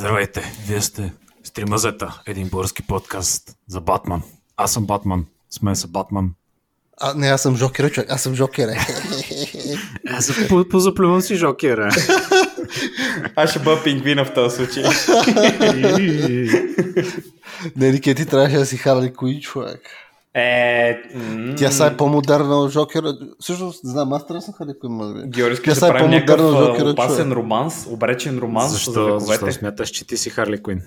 Здравейте, вие сте Стримазета, един български подкаст за Батман. Аз съм Батман, с мен са Батман. А, не, аз съм Жокера, човек, аз съм Жокера. Аз по, по си Жокера. аз ще бъда пингвина в този случай. не, Нике, ти трябваше да си Харли Куин, човек. Е, Тя са е по-модерна от Жокера. Всъщност, не знам, аз трябва да съм Харли Куин. Георги, искаш да правим някакъв опасен романс, обречен романс защо, за вековете. Защо смяташ, че ти си Харли Куин?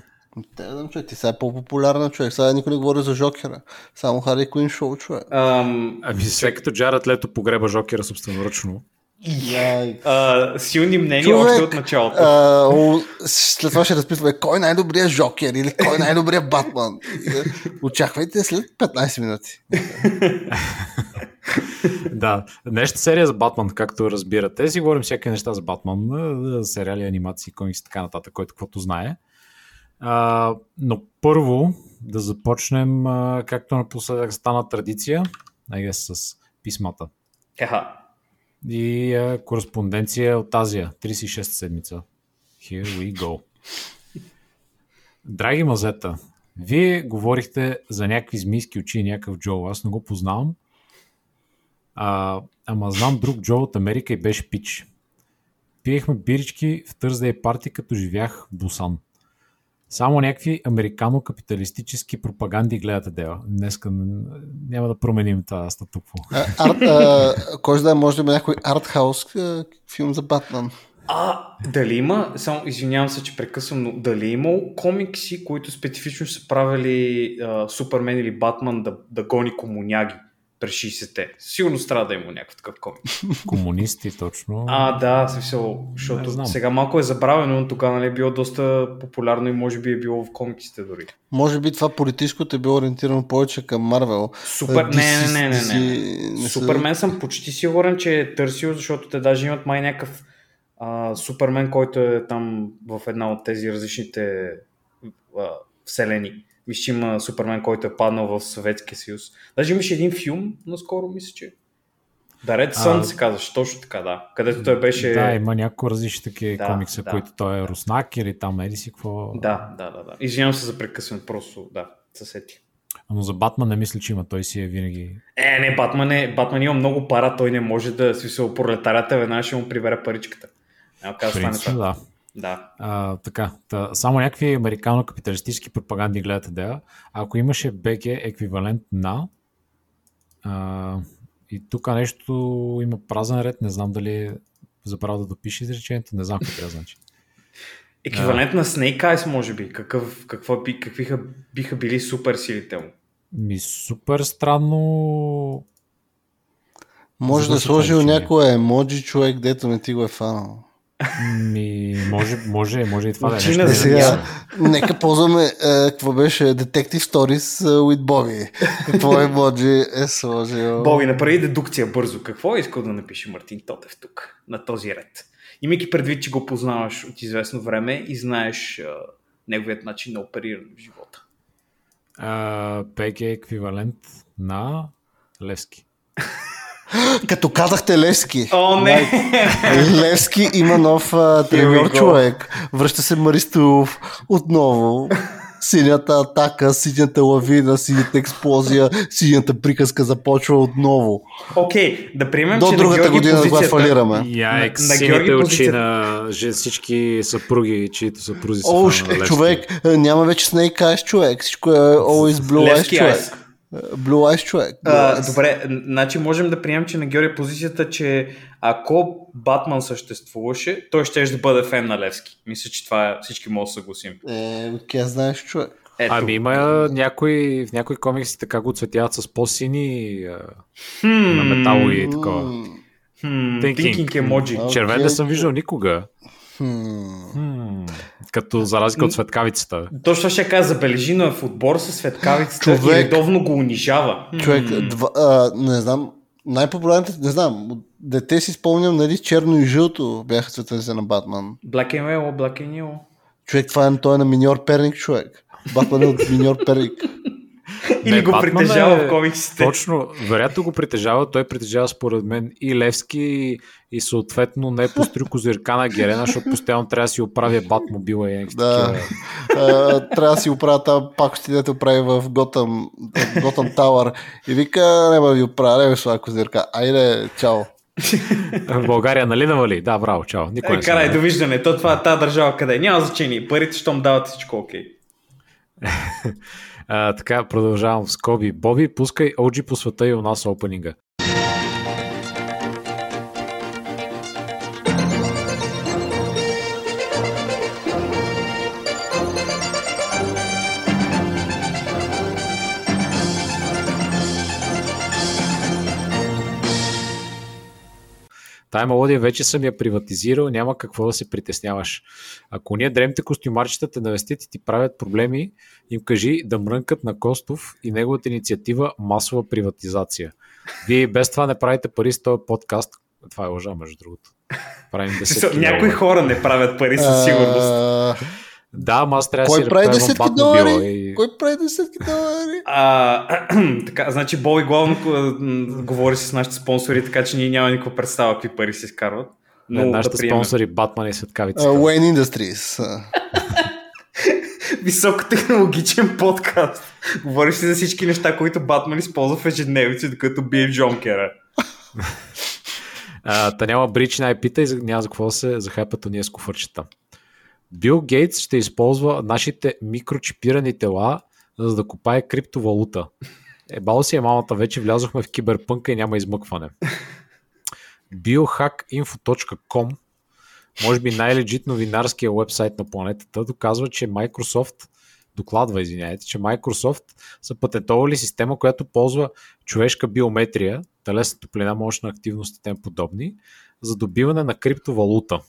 Те да човек, ти сега е по-популярна човек. Сега никой не говори за Жокера. Само Харли Куин шоу човек. Ам... Ами след като Джаред Лето погреба Жокера собственоръчно. Yeah. Uh, силни мнения човек, още от началото. Uh, след това ще разпитваме кой е най-добрият Жокер или кой е най-добрият Батман. Очаквайте след 15 минути. да, днешната серия за Батман, както разбирате, си говорим всяки неща за Батман, сериали, анимации, комикси и така нататък, който каквото знае. А, но първо да започнем, както напоследък стана традиция, най с писмата. Еха. И а, кореспонденция от Азия, 36 седмица. Here we go. Драги мазета, вие говорихте за някакви змийски очи и някакъв Джо. Аз не го познавам. А, ама знам друг Джо от Америка и беше пич. Пиехме бирички в Търздей парти, като живях в Бусан. Само някакви американо-капиталистически пропаганди гледате дела. Днеска няма да променим това статукво. кой да може да има някой артхаус филм за Батман? А, дали има, само извинявам се, че прекъсвам, но дали е имал комикси, които специфично са правили а, Супермен или Батман да, да гони комуняги? През 60-те. Сигурно трябва да има някакъв такъв комикс. Комунисти, точно. А, да, смисъл, защото сега малко е забравено, но тогава нали, е било доста популярно и може би е било в комиксите дори. Може би това политическото е било ориентирано повече към Марвел. Супер, DC, не, не, не, не, не. не. Супермен съм почти сигурен, че е търсил, защото те даже имат май някакъв а, Супермен, който е там в една от тези различните а, вселени. Виж, има Супермен, който е паднал в Съветския съюз. Даже имаше един филм, наскоро мисля, че Да, Red Sun а, се казваше, точно така, да. Където той беше... Да, има някои различни такива да, комикса, да, които той е да. руснак или там еди си какво... Да, да, да. да. Извинявам се за прекъсване, просто, да, съсети. Но за Батман не мисля, че има, той си е винаги... Е, не, Батман, е, Батман има много пара, той не може да си се пролетарята, веднага ще му прибере паричката. Няма как да стане да. Да. А, така, та, само някакви американо-капиталистически пропаганди гледате да. Ако имаше БГ еквивалент на а, и тук нещо има празен ред, не знам дали е забрал да допише изречението, не знам какво трябва значи. Еквивалент а, на Snake Eyes, може би. Какъв, какво, какви биха били супер силите му? Ми супер странно... Може да е сложил някой емоджи човек, дето не ти го е фанал. Ми, може, може, може и това да е нещо. Да сега, нека ползваме, е, какво беше, Detective Stories with Bobby. Какво е Боджи е сложил? Боби, направи дедукция бързо. Какво е искал да напише Мартин Тотев тук, на този ред? Имайки предвид, че го познаваш от известно време и знаеш а, неговият начин на опериране в живота. Пек е еквивалент на Левски. Като казахте Левски. О, не! Левски има нов треньор човек. Връща се Маристов отново. Синята атака, синята лавина, синята експлозия, синята приказка започва отново. Окей, okay, да приемем, До че другата година, позицията... когато фалираме. Я, екс, на, сините очи на всички съпруги, чието съпрузи са О, човек, няма вече Snake Eyes човек. Всичко е always blue eyes човек. Blue Eyes човек. Blue Eyes. А, добре, значи можем да приемем, че на Георги позицията, че ако Батман съществуваше, той ще да бъде фен на Левски. Мисля, че това е, всички могат да съгласим. Е, къде знаеш човек? Ето. Ами има някои, в някои комикси така го цветяват с по-сини hmm. на метало и такова. Hmm. Thinking. Thinking emoji. Okay. Червен не съм виждал никога. Hmm. Hmm. Като за разлика от светкавицата. Точно ще кажа, забележи, е в отбор с светкавицата човек, и редовно го унижава. Човек, два, а, не знам, най-популярните, не знам, дете си спомням, нали, черно и жълто бяха цветовете на Батман. Black and Yellow, Black and Yellow. Човек, това е, той е на миньор Перник, човек. Батман е от миньор Перник. Или го Батман притежава е, в комиксите. Точно, вероятно го притежава. Той притежава според мен и Левски и съответно не по стрюкозирка на Герена, защото постоянно трябва да си оправя Батмобила и да. трябва да си оправя тази пак, дето прави в Готъм, Готъм Тауър. И вика, няма ви оправя, не слава козирка. Айде, чао. в България, нали навали? Да, браво, чао. Никой е, карай, довиждане. То това, тази държава къде? Няма значение. Парите, щом дават всичко окей. Okay. Така, продължавам в скоби. Боби, пускай OG по света и у нас опенинга. Тая мелодия вече съм я приватизирал, няма какво да се притесняваш. Ако ние дремте костюмарчета те навестят и ти правят проблеми, им кажи да мрънкат на Костов и неговата инициатива масова приватизация. Вие и без това не правите пари с този подкаст. Това е лъжа, между другото. Правим Някои хора не правят пари със сигурност. Да, ама аз трябва Кой да си прави десетки долари? И... Кой прави десетки долари? А, така, значи Боби главно говори с нашите спонсори, така че ние няма никаква представа какви пари се изкарват. Но Не, нашите да спонсори Батман и Светкавица. Uh, Wayne Industries. Високотехнологичен подкаст. Говориш си за всички неща, които Батман използва в ежедневици, докато бие в Джонкера. та няма брич на IP-та и няма за какво се захайпат ние с куфърчета. Бил Гейтс ще използва нашите микрочипирани тела, за да копае криптовалута. Ебал си е мамата, вече влязохме в киберпънка и няма измъкване. Biohackinfo.com може би най-легит новинарския вебсайт на планетата доказва, че Microsoft докладва, извиняйте, че Microsoft са патентовали система, която ползва човешка биометрия, телесна топлина, мощна активност и тем подобни, за добиване на криптовалута.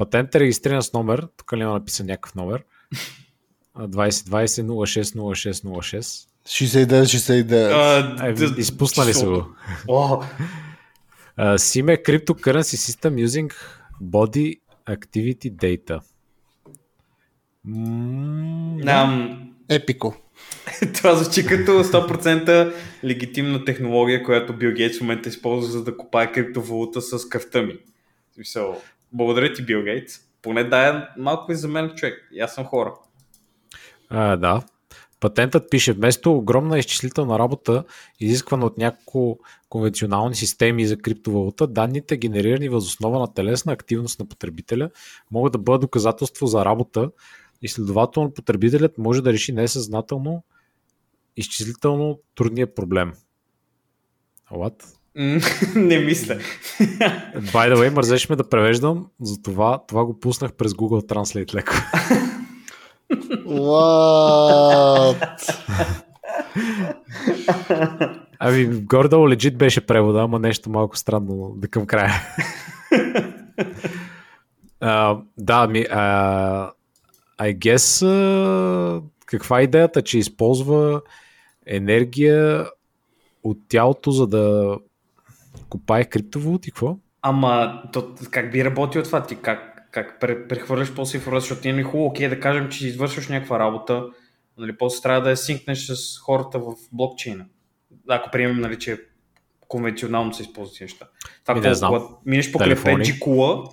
Патент е регистриран с номер, тук ли има написан някакъв номер, 2020 060606. 69-69. Е, изпуснали са го. SIM е Cryptocurrency System using Body Activity Data. Епико. Това звучи като 100% легитимна технология, която Бил Гейтс в момента използва, за да купае криптовалута с кръвта ми. Благодаря ти, Бил Гейтс. Поне дай малко и за мен човек. И аз съм хора. А, да. Патентът пише, вместо огромна изчислителна работа, изисквана от няколко конвенционални системи за криптовалута, данните, генерирани въз основа на телесна активност на потребителя, могат да бъдат доказателство за работа и следователно потребителят може да реши несъзнателно изчислително трудния проблем. What? не мисля. By the way, мързеше ме да превеждам, затова това го пуснах през Google Translate леко. What? Ами, гордо легит беше превода, ама нещо малко странно да към края. uh, да, ми, uh, I guess, uh, каква е идеята, че използва енергия от тялото, за да копае криптовалути, какво? Ама, то, как би работил това ти? Как, как прехвърляш после информация, защото е хубаво, окей, да кажем, че извършваш някаква работа, нали, после трябва да я синкнеш с хората в блокчейна. Ако приемем, нали, че конвенционално се използват неща. Това, Ми, колко, минеш покрай 5G кула,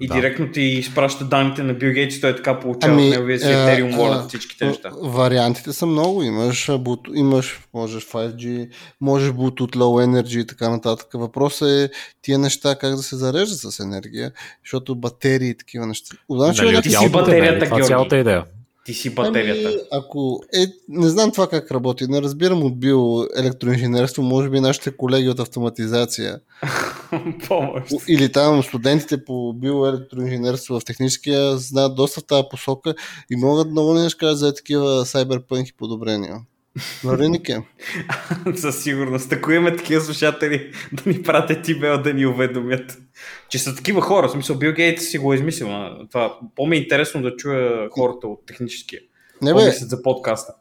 и да. директно ти изпраща данните на Bill Gates, той така получава ами, неговия си Ethereum Wallet, всичките неща. Вариантите са много. Имаш, имаш можеш 5G, можеш Bluetooth Low Energy и така нататък. Въпросът е тия неща как да се зареждат с енергия, защото батерии и такива неща. Значи, нали, ти си батерията, Това е цялата идея. Ти си батерията. Ами, ако е, не знам това как работи, не разбирам от биоелектроинженерство, може би нашите колеги от автоматизация. Помощ. Или там студентите по биоелектроинженерство в техническия знаят доста в тази посока и могат много не кажат за такива сайберпънки подобрения. Маринике. Със сигурност. Ако имаме такива слушатели, да ни пратят имейл да ни уведомят, че са такива хора. В смисъл, Бил Гейтс си го е измислил. Това по-ми е интересно да чуя хората от техническия. Не бе. за подкаста.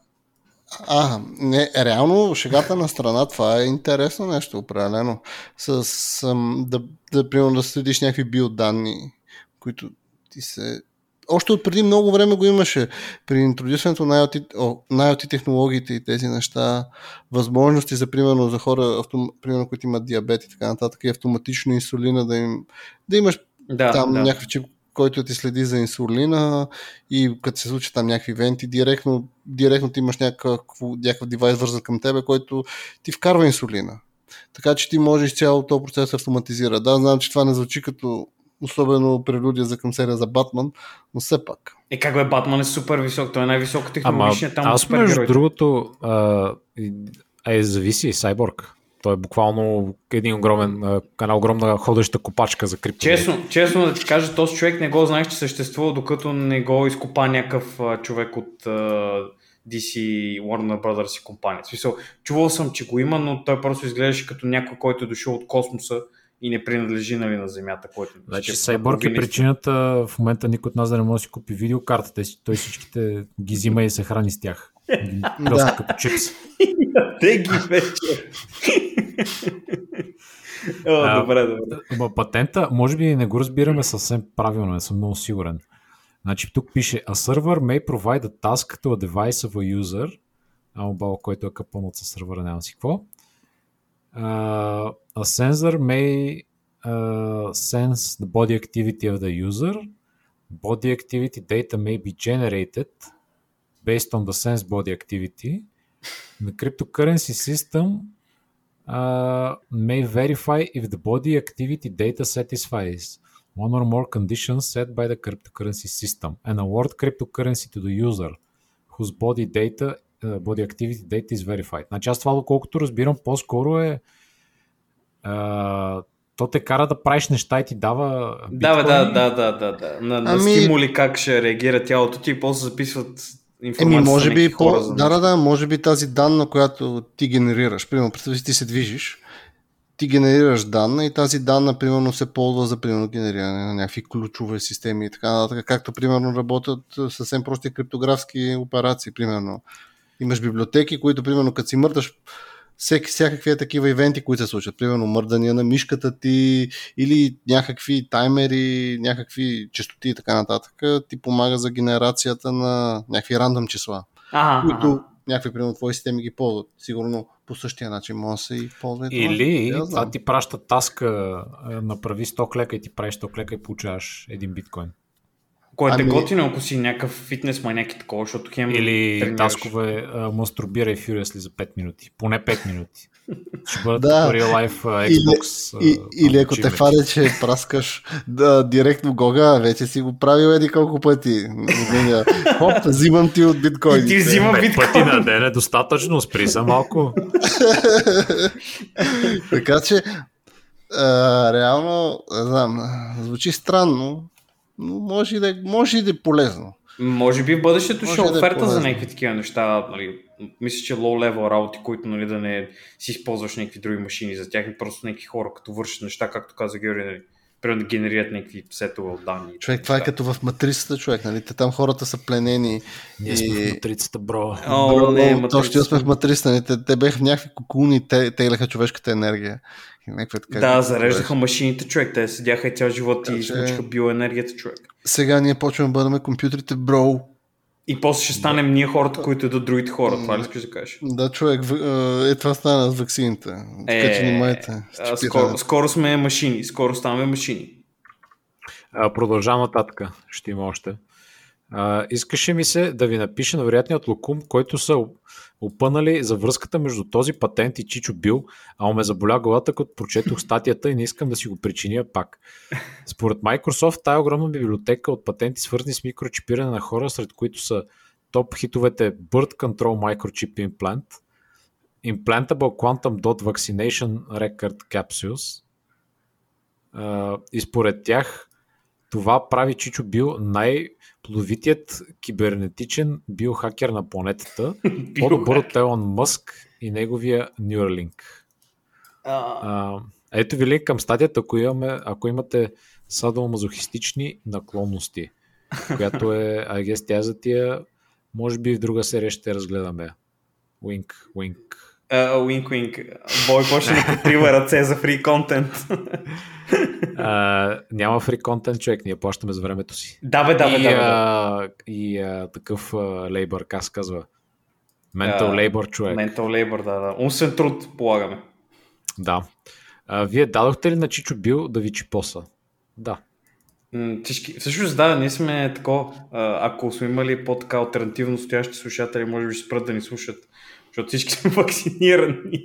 А, не, реално шегата на страна, това е интересно нещо, определено. С, с да, да, примерно, да следиш някакви биоданни, които ти се още от преди много време го имаше. При интродюсването на IoT, на IoT технологиите и тези неща, възможности за, примерно, за хора, автом, примерно, които имат диабет и така нататък, и автоматично инсулина да им, да имаш да, там да. някакъв чип, който ти следи за инсулина и като се случи там някакви венти, директно, директно ти имаш някакъв, някакъв девайс вързан към тебе, който ти вкарва инсулина. Така че ти можеш цялото този процес автоматизира. Да, знам, че това не звучи като особено прелюдия за към серия за Батман, но все пак. Е, как бе, Батман е супер висок, той е най-високо технологичният там аз между другото, а, е, зависи, Сайборг. Той е буквално един огромен, една огромна ходеща копачка за крипто. Честно, честно да ти кажа, този човек не го знаеш, че съществува, докато не го изкопа някакъв човек от DC Warner Brothers и компания. В смисъл, чувал съм, че го има, но той просто изглеждаше като някой, който е дошъл от космоса и не принадлежи нали, на Земята. Който, значи Сайборг е причината в момента никой от нас да не може да си купи видеокартата. Той всичките ги взима и се храни с тях. да. като чипс. Те ги вече. О, добре, добре. Патента, може би не го разбираме съвсем правилно, не съм много сигурен. Значи тук пише A server may provide a task to a device of a user, а мобайл, който е капан от сървъра, няма си какво. Uh, a sensor may uh, sense the body activity of the user. Body activity data may be generated based on the sense body activity. The cryptocurrency system uh, may verify if the body activity data satisfies one or more conditions set by the cryptocurrency system and award cryptocurrency to the user whose body data, body activity data is verified. Значи аз това, доколкото разбирам, по-скоро е uh, то те кара да правиш неща и ти дава Да, да, да, да, да, да. На, на ами... стимули как ще реагира тялото ти и после записват информация Еми, може би, по... хора, за да, да, да, може би тази данна, която ти генерираш, примерно, представи ти се движиш, ти генерираш данна и тази данна, примерно, се ползва за, примерно, генериране на някакви ключове системи и така нататък, както, примерно, работят съвсем прости криптографски операции, примерно. Имаш библиотеки, които, примерно, като си мърдаш всеки, всякакви такива ивенти, които се случват. Примерно мърдания на мишката ти или някакви таймери, някакви частоти и така нататък, ти помага за генерацията на някакви рандом числа, ага, които ага. някакви, примерно, твои системи ги ползват. Сигурно по същия начин може да се и ползва. Или това, това ти праща таска, направи 100 клека и ти правиш 100 клека и получаваш един биткоин. Което ами... е готино, ако си някакъв фитнес маньяк такова, защото хем Или тренираш. таскове мастурбирай Furiously за 5 минути. Поне 5 минути. Ще бъдат да. Real Life uh, Xbox. Или, uh, или ако те фаре, че праскаш да, директно Гога, вече си го правил еди колко пъти. Хоп, взимам ти от биткоин. Ти взимам биткоин. пъти на ден е достатъчно, спри се малко. така че, а, реално, не знам, звучи странно, но може и да, е, може и да е полезно. Може би в бъдещето може ще е оферта да е за някакви такива неща. Нали, мисля, че low-level работи, които нали, да не си използваш някакви други машини за тях и просто някакви хора, като вършат неща, както каза Георги, нали, примерно да генерират някакви сетове от данни. Човек, това е като в матрицата, човек, нали? Те там хората са пленени. Ние и... сме в матрицата, бро. О, бро, не, матрицата. Точно сме в матрицата, нали? Те, те бяха някакви кукуни, те теглеха човешката енергия. Някаква така, да, зареждаха машините, човек. Те седяха и цял живот и изключиха биоенергията, човек. Сега ние почваме да бъдем компютрите, бро. И после ще станем ние хората, които идват другите хора. Това ли искаш да кажеш? Да, човек. Е, това стана с ваксините. Така че внимайте. Скоро, скоро сме машини. Скоро ставаме машини. Продължавам нататък. Ще има още. А, искаше ми се да ви напиша на вероятният локум, който са опънали за връзката между този патент и Чичо Бил, а ме заболя главата, като прочетох статията и не искам да си го причиня пак. Според Microsoft, тая огромна библиотека от патенти, свързани с микрочипиране на хора, сред които са топ хитовете Bird Control Microchip Implant, Implantable Quantum Dot Vaccination Record Capsules, и според тях това прави Чичо Бил най- плодовитият кибернетичен биохакер на планетата, по-добър от Елон Мъск и неговия Neuralink. А, ето ви линк към стадията, ако, имаме, ако имате садомазохистични наклонности, която е, I guess, тя за тия, може би в друга серия ще разгледаме. Wink, wink. Уинк, уинк. Бой почне да потрива ръце за фри контент. Uh, няма фри контент, човек, ние плащаме за времето си. Да, бе, да, бе, и, да, бе, да. И uh, такъв лейбър, се казва? Uh, labor, човек. Mental labor, да, да. Умствен труд, полагаме. Да. Uh, вие дадохте ли на Чичо Бил да ви чипоса? Да. Всички, всъщност да, ние сме тако, ако сме имали по-така альтернативно стоящи слушатели, може би ще спрат да ни слушат, защото всички сме вакцинирани.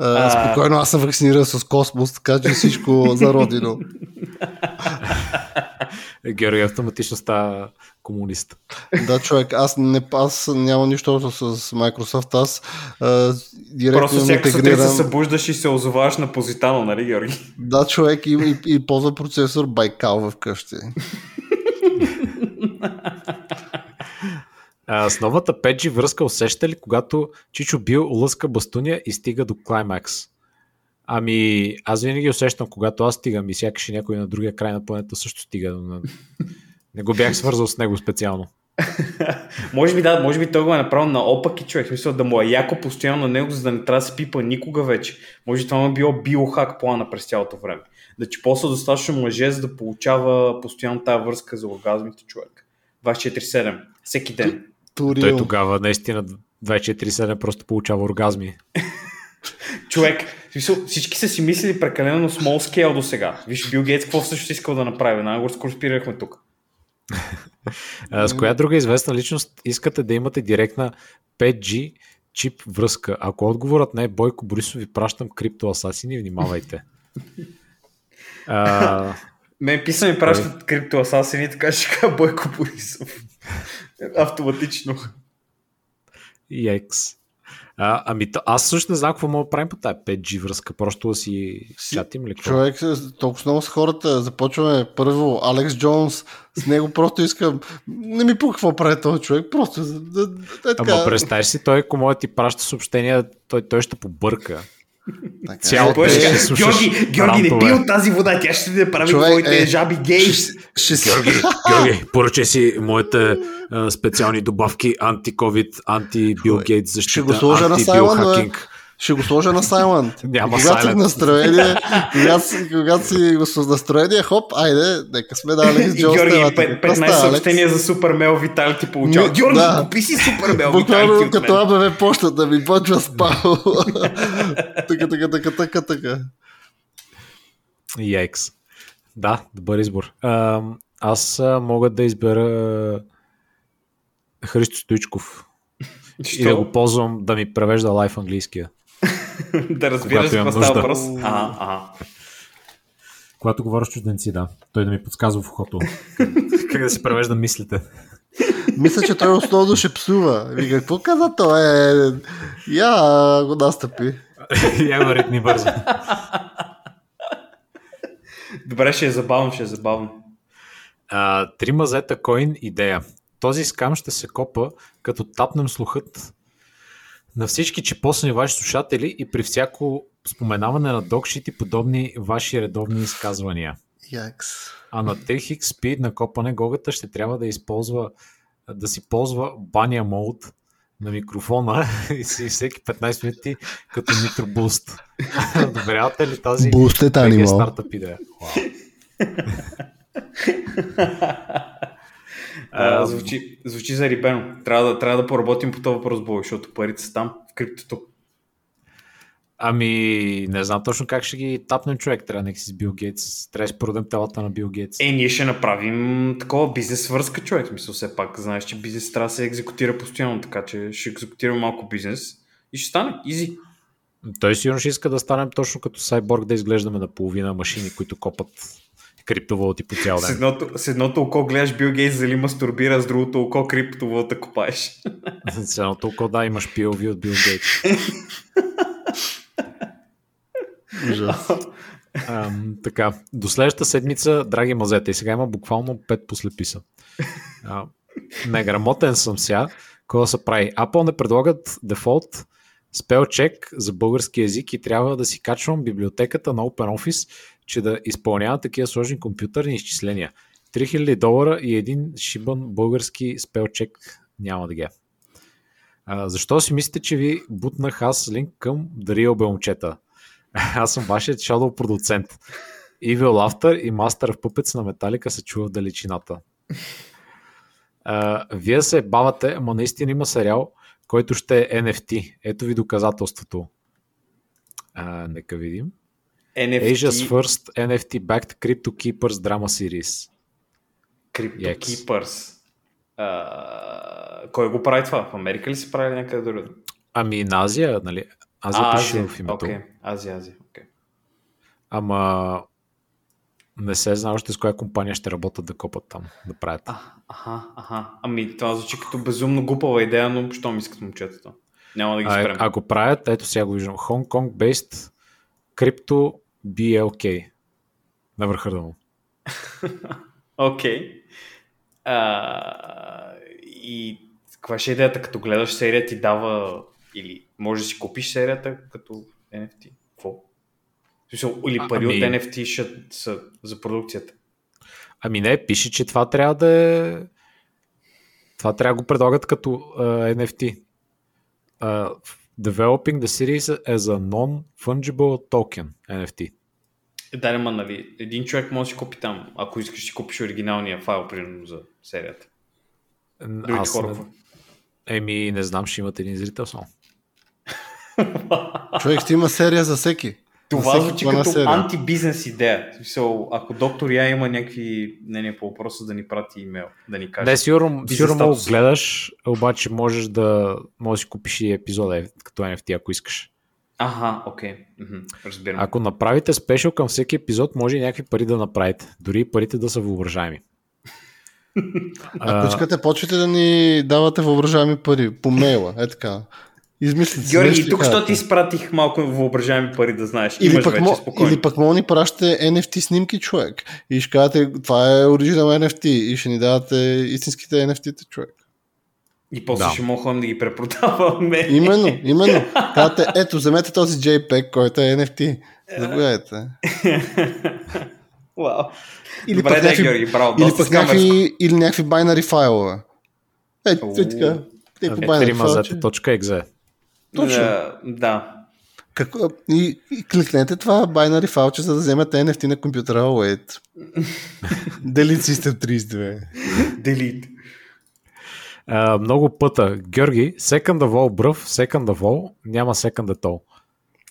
А, спокойно, аз съм вакциниран с космос, така че всичко за родино. Георги автоматично става комунист. Да, човек, аз, не, аз няма нищо общо с Microsoft, аз а, директно Просто всяка интегрирам... се събуждаш и се озоваваш на позитано, нали, Георги? Да, човек, и, и, и ползва процесор Байкал вкъщи. С новата 5G връзка усеща ли, когато Чичо бил лъска бастуня и стига до клаймакс? Ами, аз винаги усещам, когато аз стигам и сякаш някой на другия край на планета също стига. Но не го бях свързал с него специално. може би да, може би той го е направил на опаки човек, мисля да му е яко постоянно на него, за да не трябва да се пипа никога вече. Може би това му е било биохак плана през цялото време. Да че после достатъчно мъже, за да получава постоянно тази връзка за оргазмите човек. 24-7, всеки ден. Турил. Той тогава наистина 24-7 просто получава оргазми. Човек, всички са си мислили прекалено small scale до сега. Виж, Бил Гейтс какво също искал да направи. Най го скорспирахме тук. с коя друга известна личност искате да имате директна 5G чип връзка? Ако отговорът не е Бойко Борисов, ви пращам криптоасасини, внимавайте. а... Ме писа ми пращат криптоасасини, така ще кажа Бойко Борисов. Автоматично. Екс. А, ами аз също не знам какво мога да правим по тази 5G връзка, просто да си чатим ли? Човек, толкова много с хората, започваме първо Алекс Джонс, с него просто искам, не ми пука какво прави този човек, просто да, да, да, Ама представяш си, той ако може да ти праща съобщения, той, той ще побърка. Цялото е, ще слушаш? Георги, Георги, не пи от тази вода, тя ще да прави Човек, твоите е, жаби гей. Ще, ще... Георги, Георги, поръчай си моите а, специални добавки анти-ковид, анти-Бил Гейтс защита, ще го сложа на Сайлент, ще го сложа на Silent. Няма когато си настроение, когато, когато си го с настроение, хоп, айде, нека сме дали с Джо Георги, 15 съобщения за Супермел Витал ти получава. Георги, да. купи си Супермел Буквално като АБВ почтата ми почва спал. така, така, така, така, така. Яйкс. Да, добър избор. А, аз мога да избера Христо Стоичков. И да го ползвам да ми превежда лайф английския. Да разбира се какво става въпрос. Ага, ага. Когато говоря с чужденци, да. Той да ми подсказва в ухото. как да си превежда мислите. Мисля, че той основно ще псува. И какво каза той? Е, я го настъпи. я го ритни бързо. Добре, ще е забавно, ще е забавно. А, три мазета коин идея. Този скам ще се копа, като тапнем слухът на всички чепосани ваши слушатели и при всяко споменаване на докшит и подобни ваши редовни изказвания. Якс. А на 3 Speed на копане гогата ще трябва да използва да си ползва баня мод на микрофона и си всеки 15 минути като Boost. Добрявате ли тази Boosted стартъп идея? Wow. А, звучи, звучи зарибено. Трябва да, трябва да поработим по този въпрос, Бой, защото парите са там, в криптото. Ами, не знам точно как ще ги тапнем човек. Трябва да си с Бил Гейтс. Трябва да си продадем телата на Бил Гейтс. Е, ние ще направим такова бизнес връзка, човек. Мисля, все пак, знаеш, че бизнес трябва да се екзекутира постоянно, така че ще екзекутираме малко бизнес и ще стане. Изи. Той сигурно ще иска да станем точно като Сайборг, да изглеждаме на половина машини, които копат криптовалути по цял ден. С едното, с едното око гледаш Бил Гейтс дали мастурбира, с другото око криптовалута копаеш. С едното око да, имаш POV от Бил Гейтс. Um, така, до следващата седмица, драги мазета, и сега има буквално 5 послеписа. Неграмотен съм сега. Какво се прави? Apple не предлагат дефолт спелчек за български язик и трябва да си качвам библиотеката на OpenOffice че да изпълнява такива сложни компютърни изчисления. 3000 долара и един шибан български спелчек няма да ги е. А, защо си мислите, че ви бутнах аз линк към Real момчета? аз съм вашият shadow продуцент. Evil Laughter и Master of Puppets на Металика се чува в далечината. А, вие се бавате, ама наистина има сериал, който ще е NFT. Ето ви доказателството. А, нека видим. NFT... Asia's first NFT-backed Crypto Keepers Drama Series. Crypto Yes. Keepers. Uh, кой го прави това? В Америка ли се прави някъде другаде? Ами на Азия, нали? Азия а, пише Азия. в името. Okay. Азия, Азия. Okay. Ама не се знае още с коя компания ще работят да копат там, да правят. А, аха, аха. Ами това звучи като безумно глупава идея, но що ми искат момчетата? Няма да ги спрем. А, ако правят, ето сега го виждам. Hong Kong based Crypto BLK. Never heard of. Окей. И каква ще е идеята, като гледаш серия ти дава или може да си купиш серията като NFT? Какво? Или пари ами... от NFT ще са за продукцията? Ами не, пише, че това трябва да е... Това трябва да го предлагат като uh, NFT. Uh, developing the series as a non-fungible token NFT. Да, ама, нали, един човек може да си купи там, ако искаш си купиш оригиналния файл, примерно, за серията. Другите Аз хора. Не... Еми, не знам, ще имате един зрител само. човек ще има серия за всеки. Това звучи като антибизнес идея. So, ако доктор Я има някакви мнения по въпроса да ни прати имейл, да ни каже. Не, сигурно, сигурно мога гледаш, обаче можеш да можеш да си купиш и епизода като NFT, ако искаш. Ага, окей. Okay. Разбирам. Ако направите спешъл към всеки епизод, може и някакви пари да направите. Дори и парите да са въображаеми. Ако искате, почвате да ни давате въображаеми пари по мейла. Е така. Измислите Георги, тук що ти изпратих малко въображаеми пари да знаеш. Или Имаш пък, вече спокойно. или пък мога ни пращате NFT снимки, човек. И ще кажете, това е оригинал NFT. И ще ни давате истинските NFT-та, човек. И после да. ще мога да ги препродаваме. Именно, именно. Казвате, ето, вземете този JPEG, който е NFT. Заповядайте. Вау. Или Добре, пък, някакви, Георги, браво, или, пък някакви, или някакви binary файлове. Е, така. Е, по binary .exe. Точно. Да. да. Как, и, и кликнете това binary файлче, за да вземете NFT на компютъра. Wait. Delete System 32. Delete. Uh, много пъта. Георги, second of all бръв, second of all, няма second at all.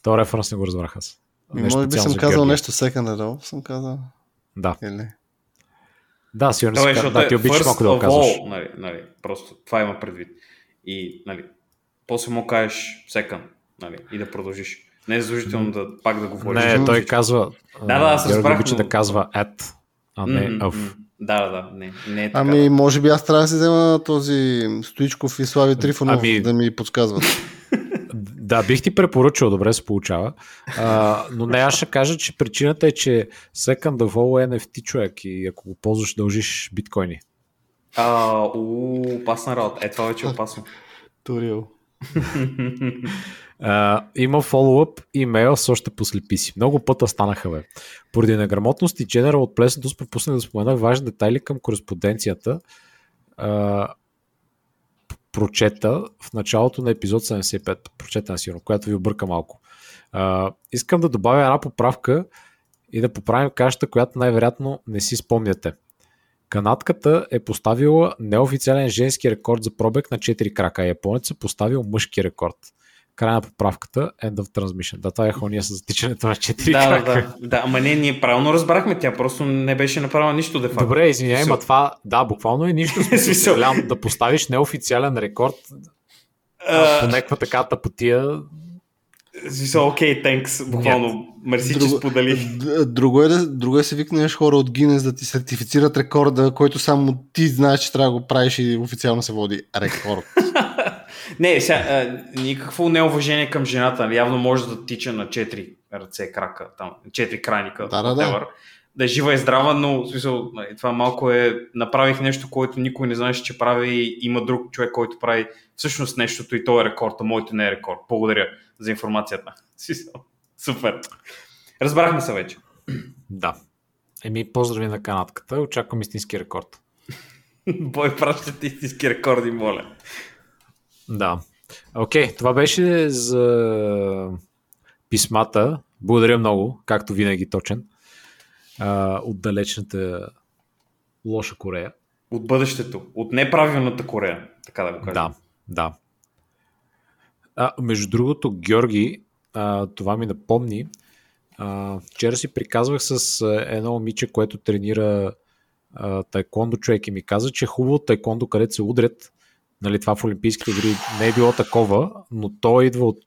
Това референс не го разбрах аз. Нещо Може би съм казал Георги. нещо second at all, съм казал. Да. Или? Да, сигурно си казал. Да, ти обичаш малко да го казваш. Нали, нали, просто това има предвид. И, нали, после му кажеш second, нали, и да продължиш. Не е задължително да пак да говориш. Не, той казва. Да, да, аз разбрах. обича да казва at, а не mm-hmm. of. Да, да, да. Не, не е така, ами, да. може би аз трябва да си взема този Стоичков и Слави Трифонов ами... да ми подсказват. Да, бих ти препоръчал, добре се получава. А, но не, аз ще кажа, че причината е, че Second of All е NFT човек и ако го ползваш, дължиш биткоини. А, у, опасна работа. Е, това вече е опасно. Турил. Uh, има фоллоуъп имейл с още послепи си. Много пъта станаха, бе. Поради неграмотност и General от плесното пропуснах да спомена важни детайли към кореспонденцията. Uh, прочета в началото на епизод 75, прочета на сигурно, която ви обърка малко. Uh, искам да добавя една поправка и да поправим кашата, която най-вероятно не си спомняте. Канадката е поставила неофициален женски рекорд за пробег на 4 крака, а японец е поставил мъжки рекорд. Край на поправката, end of transmission. Да, това е хония с затичането на 4 да, крака. Да, да, ама не, ние правилно разбрахме, тя просто не беше направила нищо де факто. Добре, извиняй, ма това, да, буквално е нищо. Смисъл, да поставиш неофициален рекорд по някаква така тъпотия, смисъл, окей, тенкс, буквално. Мерси, друго, че сподели. Друго е, да, друго е се викнеш хора от Гинес да ти сертифицират рекорда, който само ти знаеш, че трябва да го правиш и официално се води рекорд. не, сега, а, никакво неуважение към жената. Нали? Явно може да тича на 4 ръце, крака, там, 4 крайника. Да, да, да. да е жива и здрава, но в смисъл, нали, това малко е, направих нещо, което никой не знаеше, че прави има друг човек, който прави всъщност нещото и то е рекорд, а моето не е рекорд. Благодаря за информацията. Супер. Разбрахме се вече. Да. Еми, поздрави на канатката. Очаквам истински рекорд. Бой, пращате истински рекорди, моля. Да. Окей, okay, това беше за писмата. Благодаря много, както винаги точен. А, от далечната лоша Корея. От бъдещето, от неправилната Корея, така да го кажем. Да, да. А, между другото, Георги, а, това ми напомни, а, вчера си приказвах с едно момиче, което тренира а, тайкондо човек и ми каза, че хубаво тайкондо, където се удрят, нали, това в Олимпийските игри не е било такова, но то идва от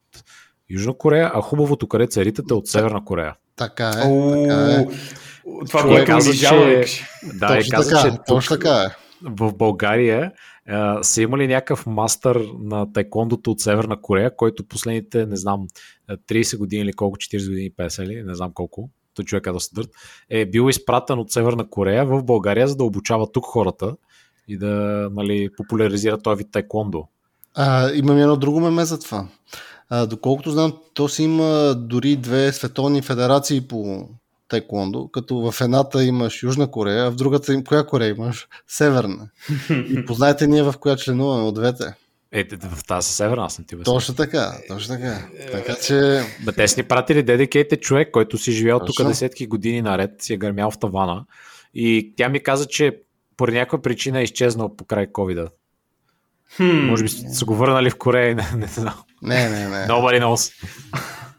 Южна Корея, а хубавото, където се ритате от Северна Корея. Така е. така е. Това, Човек каза, че... Да, точно каза, така, че точно така е. в България са имали някакъв мастър на тайкондото от Северна Корея, който последните, не знам, 30 години или колко, 40 години, 50 ли, не знам колко, то човек е доста дърт, е бил изпратен от Северна Корея в България, за да обучава тук хората и да нали, популяризира този вид тайкондо. А, имам едно друго меме за това. А, доколкото знам, то си има дори две световни федерации по тайкондо, като в едната имаш Южна Корея, а в другата коя Корея имаш? Северна. И познайте ние в коя членуваме от двете. Е, в тази са северна, аз не ти Точно така, точно така. Така че... Бе, те са ни пратили дедикейте човек, който си живял тук десетки години наред, си е гърмял в тавана. И тя ми каза, че поради някаква причина е изчезнал по край ковида. Hmm. Може би са го върнали в Корея не, не знам. Не, не, не. Nobody knows.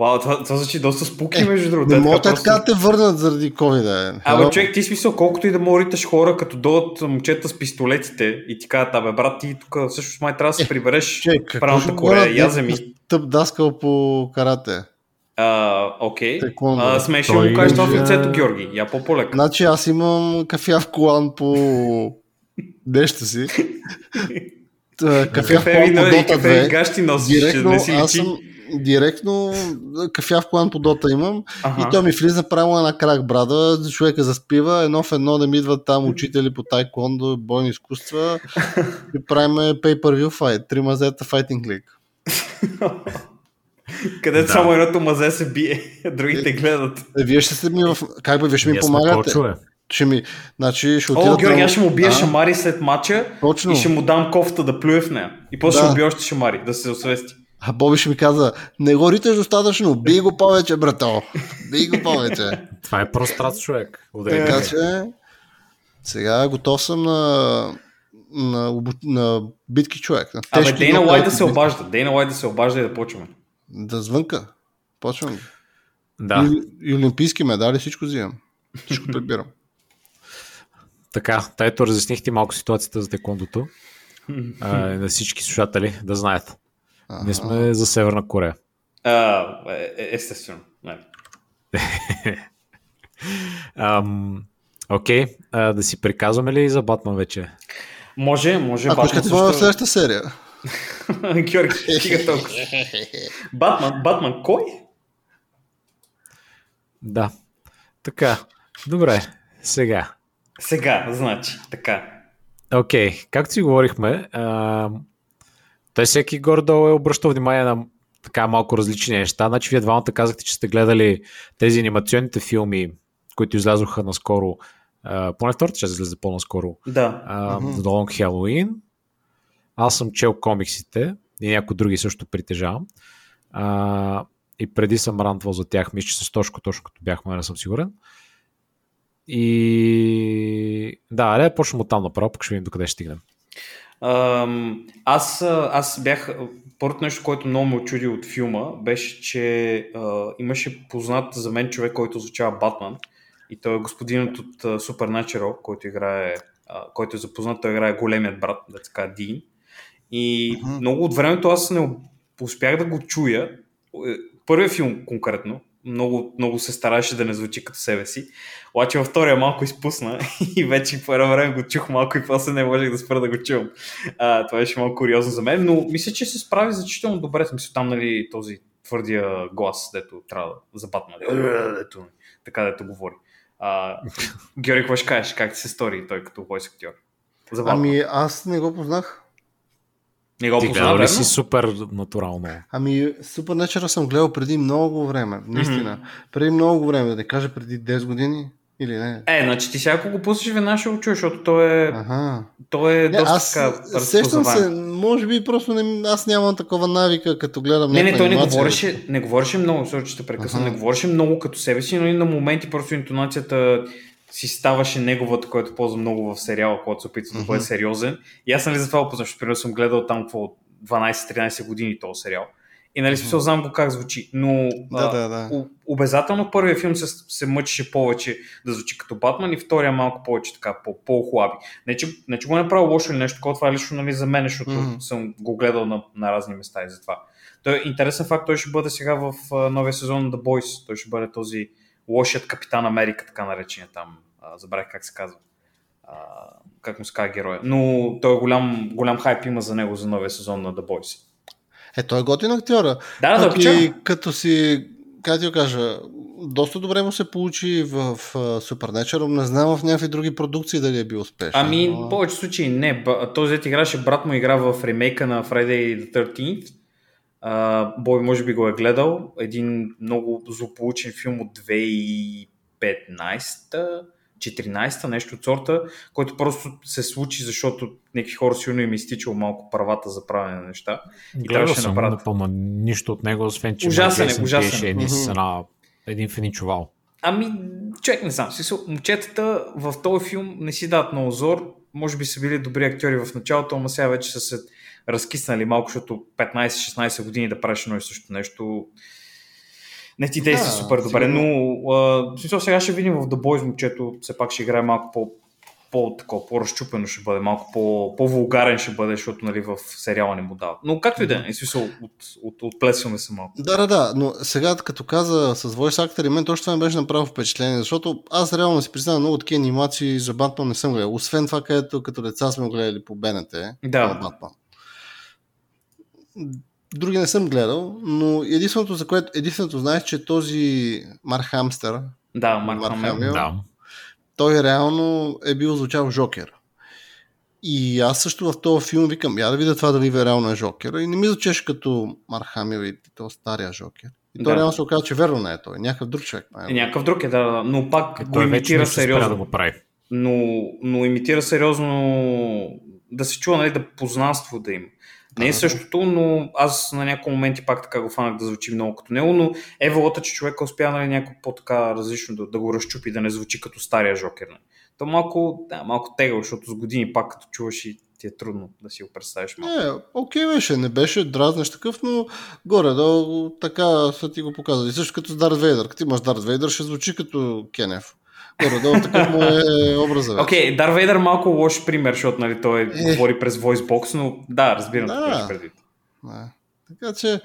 Вау, това, това звучи доста спуки, е, между другото. Не могат така, просто... да те върнат заради covid Абе, човек, ти смисъл, колкото и да мориташ хора, като дойдат момчета с пистолетите и ти кажат, абе, брат, ти тук всъщност май трябва да се е, прибереш човек, в правилната Корея, я вземи. Тъп даскал по карате. Окей. Okay. Смеше Той... му кажеш това в лицето, Георги. Я по-полека. Значи аз имам кафяв колан по нещо си. кафяв колан по Dota 2. Гащи носиш, Директно, не си аз съм директно кафяв план по дота имам ага. и то ми влиза право на крак брада, човека заспива, едно в едно да ми идват там учители по тайкондо, бойни изкуства и правим pay-per-view fight, три мазета файтинг лиг. Където да. само едното мазе се бие, другите гледат. Е, вие ще се ми в... Как бе, вие ще ми помагате? Ще ми, значи ще отида... О, Георги, аз ще му бия шамари след матча Точно. и ще му дам кофта да плюе в нея. И после да. ще убия още шамари, да се освести. А Боби ще ми каза, не го риташ достатъчно, бий го повече, брато. Бий го повече. Това е прострат човек. Така че, сега готов съм на, на, на битки човек. На Абе, Дейна Лай да се обажда. Дейна Лай да се обажда и да почваме. Да звънка. Почвам. Да. И, и олимпийски медали, всичко взимам. Всичко прибирам. така, тайто разяснихте малко ситуацията за текондото. а, на всички слушатели да знаят. Ние сме за Северна Корея. А, е, е, естествено. Ам, окей, okay. да си приказваме ли за Батман вече? Може, може. Ако искате също... следващата серия. Георги, стига толкова. Батман, Батман, кой? Да. Така, добре, сега. Сега, значи, така. Окей, okay. както си говорихме, а, той всеки гордо е обръщал внимание на така малко различни неща. Значи вие двамата казахте, че сте гледали тези анимационните филми, които излязоха наскоро. Поне втората част излезе по-наскоро. Да. Uh, uh-huh. Long Halloween. Аз съм чел комиксите и някои други също притежавам. Uh, и преди съм рантвал за тях, мисля, че с Тошко, точно като бяхме, не съм сигурен. И да, не, почвам от там направо, пък ще видим докъде ще стигнем. Аз, аз бях. Първото нещо, което много ме очуди от филма, беше, че а, имаше познат за мен човек, който означава Батман. И той е господинът от uh, Supernatural, който играе, а, който е запознат, той играе големият брат, да така Дин. И uh-huh. много от времето аз не успях да го чуя. Е, първият филм конкретно, много, много се стараше да не звучи като себе си. Обаче във втория малко изпусна и вече по едно време го чух малко и после не можех да спра да го чувам. А, това беше малко куриозно за мен, но мисля, че се справи значително добре. Смисъл там, нали, този твърдия глас, дето трябва да забатна. Дето, така дето говори. А, Георги, какво ще кажеш? Как ти се стори той като войс актьор? Ами аз не го познах. Не го познавам. ли си супер натурално? Ами, супер Natural съм гледал преди много време, наистина. Mm-hmm. Преди много време, да кажа преди 10 години. Или не? Е, значи ти сега ако го пуснеш, веднага ще го чуеш, защото той е, ага. той е не, доста аз така сещам се, може би просто не, аз нямам такова навика, като гледам Не, не, той не говореше, не говореше много, защото ще прекъсна, ага. не говореше много като себе си, но и на моменти просто интонацията си ставаше неговата, който ползва много в сериала, когато се опитва да бъде сериозен. И аз нали за това опознах, защото съм гледал там какво 12-13 години този сериал. И нали смисъл знам го как звучи, но да, да, да. обязателно първия филм се, се мъчеше повече да звучи като Батман и втория малко повече така, по, по-хлаби. Не че, не, че го не направил лошо или нещо такова, това е лично нали, за мен, защото mm-hmm. съм го гледал на, на разни места и затова. Той, интересен факт, той ще бъде сега в uh, новия сезон на The Boys. Той ще бъде този лошият капитан Америка, така наречения там. Uh, забравих как се казва. Как му се казва героя. Но той е голям, голям хайп има за него за новия сезон на The Boys. Е, той е готин актьора. Да, да, да. И като си, как ти кажа, доста добре му се получи в, в Supernatural. Не знам в някакви други продукции дали е бил успешен. Ами, но... в повече случаи не. Този играше, брат му игра в ремейка на Friday the 13th. Бой може би го е гледал. Един много злополучен филм от 2015 14-та, нещо от сорта, който просто се случи, защото някакви хора силно им е изтичало малко правата за правене на неща. И Гледал съм, направят... помня нищо от него, освен че ужасен, е, ужасен. Един, mm-hmm. един феничовал. Ами, човек не знам. Момчетата в този филм не си дадат на озор. Може би са били добри актьори в началото, ама сега вече са се разкиснали малко, защото 15-16 години да правиш едно и също нещо не ти действа да, супер добре, но а, смисъл, сега ще видим в The Boys момчето, все пак ще играе малко по, по такова, по-разчупено ще бъде, малко по, по-вулгарен ще бъде, защото нали, в сериала не му дават. Но както и да е, смисъл, от, от, отплесваме се малко. Да, да, да, но сега като каза с voice actor, мен точно това ми беше направо впечатление, защото аз реално си признавам много такива анимации за Батман не съм гледал. Освен това, където като деца сме гледали по БНТ, да. Батман други не съм гледал, но единственото, за което единственото знаеш, че този Марк Хамстър, да, Марк, Марк Хамил, да. той реално е бил звучал Жокер. И аз също в този филм викам, я да видя това дали реално е Жокер. И не ми звучеше като Марк Хамил и този стария Жокер. И да. реално се оказа, че верно не е той. Някакъв друг човек. Е, някакъв друг е, да, но пак е, го имитира сериозно. Да го прави. Но, но имитира сериозно да се чува, нали, да познанство да има. Не е същото, но аз на някои моменти пак така го фанах да звучи много като него, но е волата, че човека успя нали, някакво по-така различно да, да го разчупи, да не звучи като стария Жокер. Нали. То малко, да, малко тегъл, защото с години пак като чуваш и ти е трудно да си го представиш малко. Не, окей беше, не беше дразнещ такъв, но горе да така са ти го показали. Също като с Дарт Вейдър. Като имаш Дарт Вейдър, ще звучи като Кенев. Горе-долу такъв му е образа. Окей, okay, Дар Вейдър малко лош пример, защото нали, той е. говори през VoiceBox, но да, разбирам да, какво предвид. Да. Така че,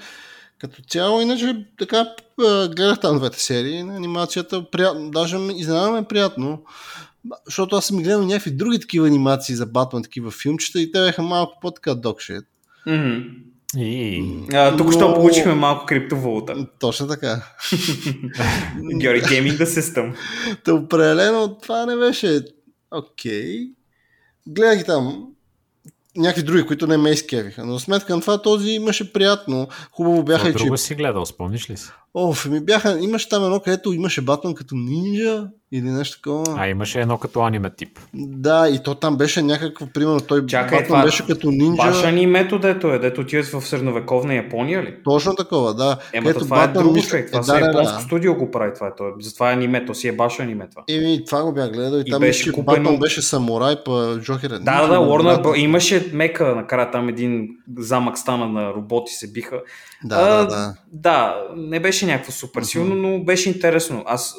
като цяло, иначе така гледах там двете серии на анимацията, приятно, даже изненадаме приятно, защото аз съм гледал някакви други такива анимации за Батман, такива филмчета и те бяха малко по-така докшит. Mm-hmm. И... А, тук Но... що получихме малко криптовалута. Точно така. Георги Gaming the System. Та определено това не беше окей. Okay. Гледах и там някакви други, които не ме изкевиха. Но сметка на това този имаше приятно. Хубаво бяха и че... Друго си гледал, спомниш ли си? Оф, ми бяха, имаше там едно, където имаше Батман като нинджа или нещо такова. А, имаше едно като аниме тип. Да, и то там беше някакво, примерно, той Чакай, Батман това, беше като нинджа. Баш анимето, дето е, дето отиват в средновековна Япония ли? Точно такова, да. Ема, това Батман, е друго човек, това е, да, японско да. студио го прави това. То, затова е аниме, то си е баш аниме това. Еми, това го бях гледал и, и там беше купено... Батман беше самурай, па Джокер. Да, да, да, Warner, имаше мека, накрая там един замък стана на роботи се биха. Да, а, да, да. Да, не беше някакво супер силно, но беше интересно. Аз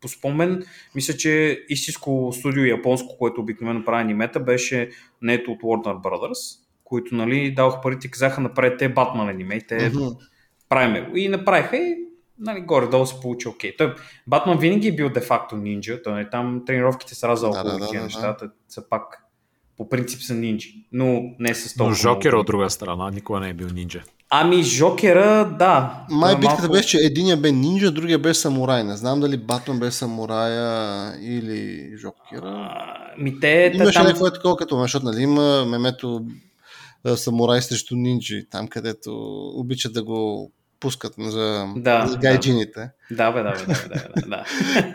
по спомен, мисля, че истинско студио японско, което обикновено прави анимета, беше нето от Warner Brothers, които нали, давах парите и казаха направете Батман аниме и те правиме го. И направиха и нали, горе-долу се получи окей. Okay. Той, Батман винаги е бил де-факто нинджа, той нали, там тренировките са раза около да, да, да, нещата, да. са пак по принцип са нинджи, но не с толкова. Но Жокера от друга страна никога не е бил нинджа. Ами Жокера, да. Май битката малко... беше, че единия бе нинджа, другия бе самурай. Не знам дали Батман бе самурая или Жокера. А, ми те, Имаше там... някакво е такова като, защото нали, има мемето самурай срещу нинджи, там където обичат да го пускат за, да, за гайджините. Да, бе, да, бе, да, да, да.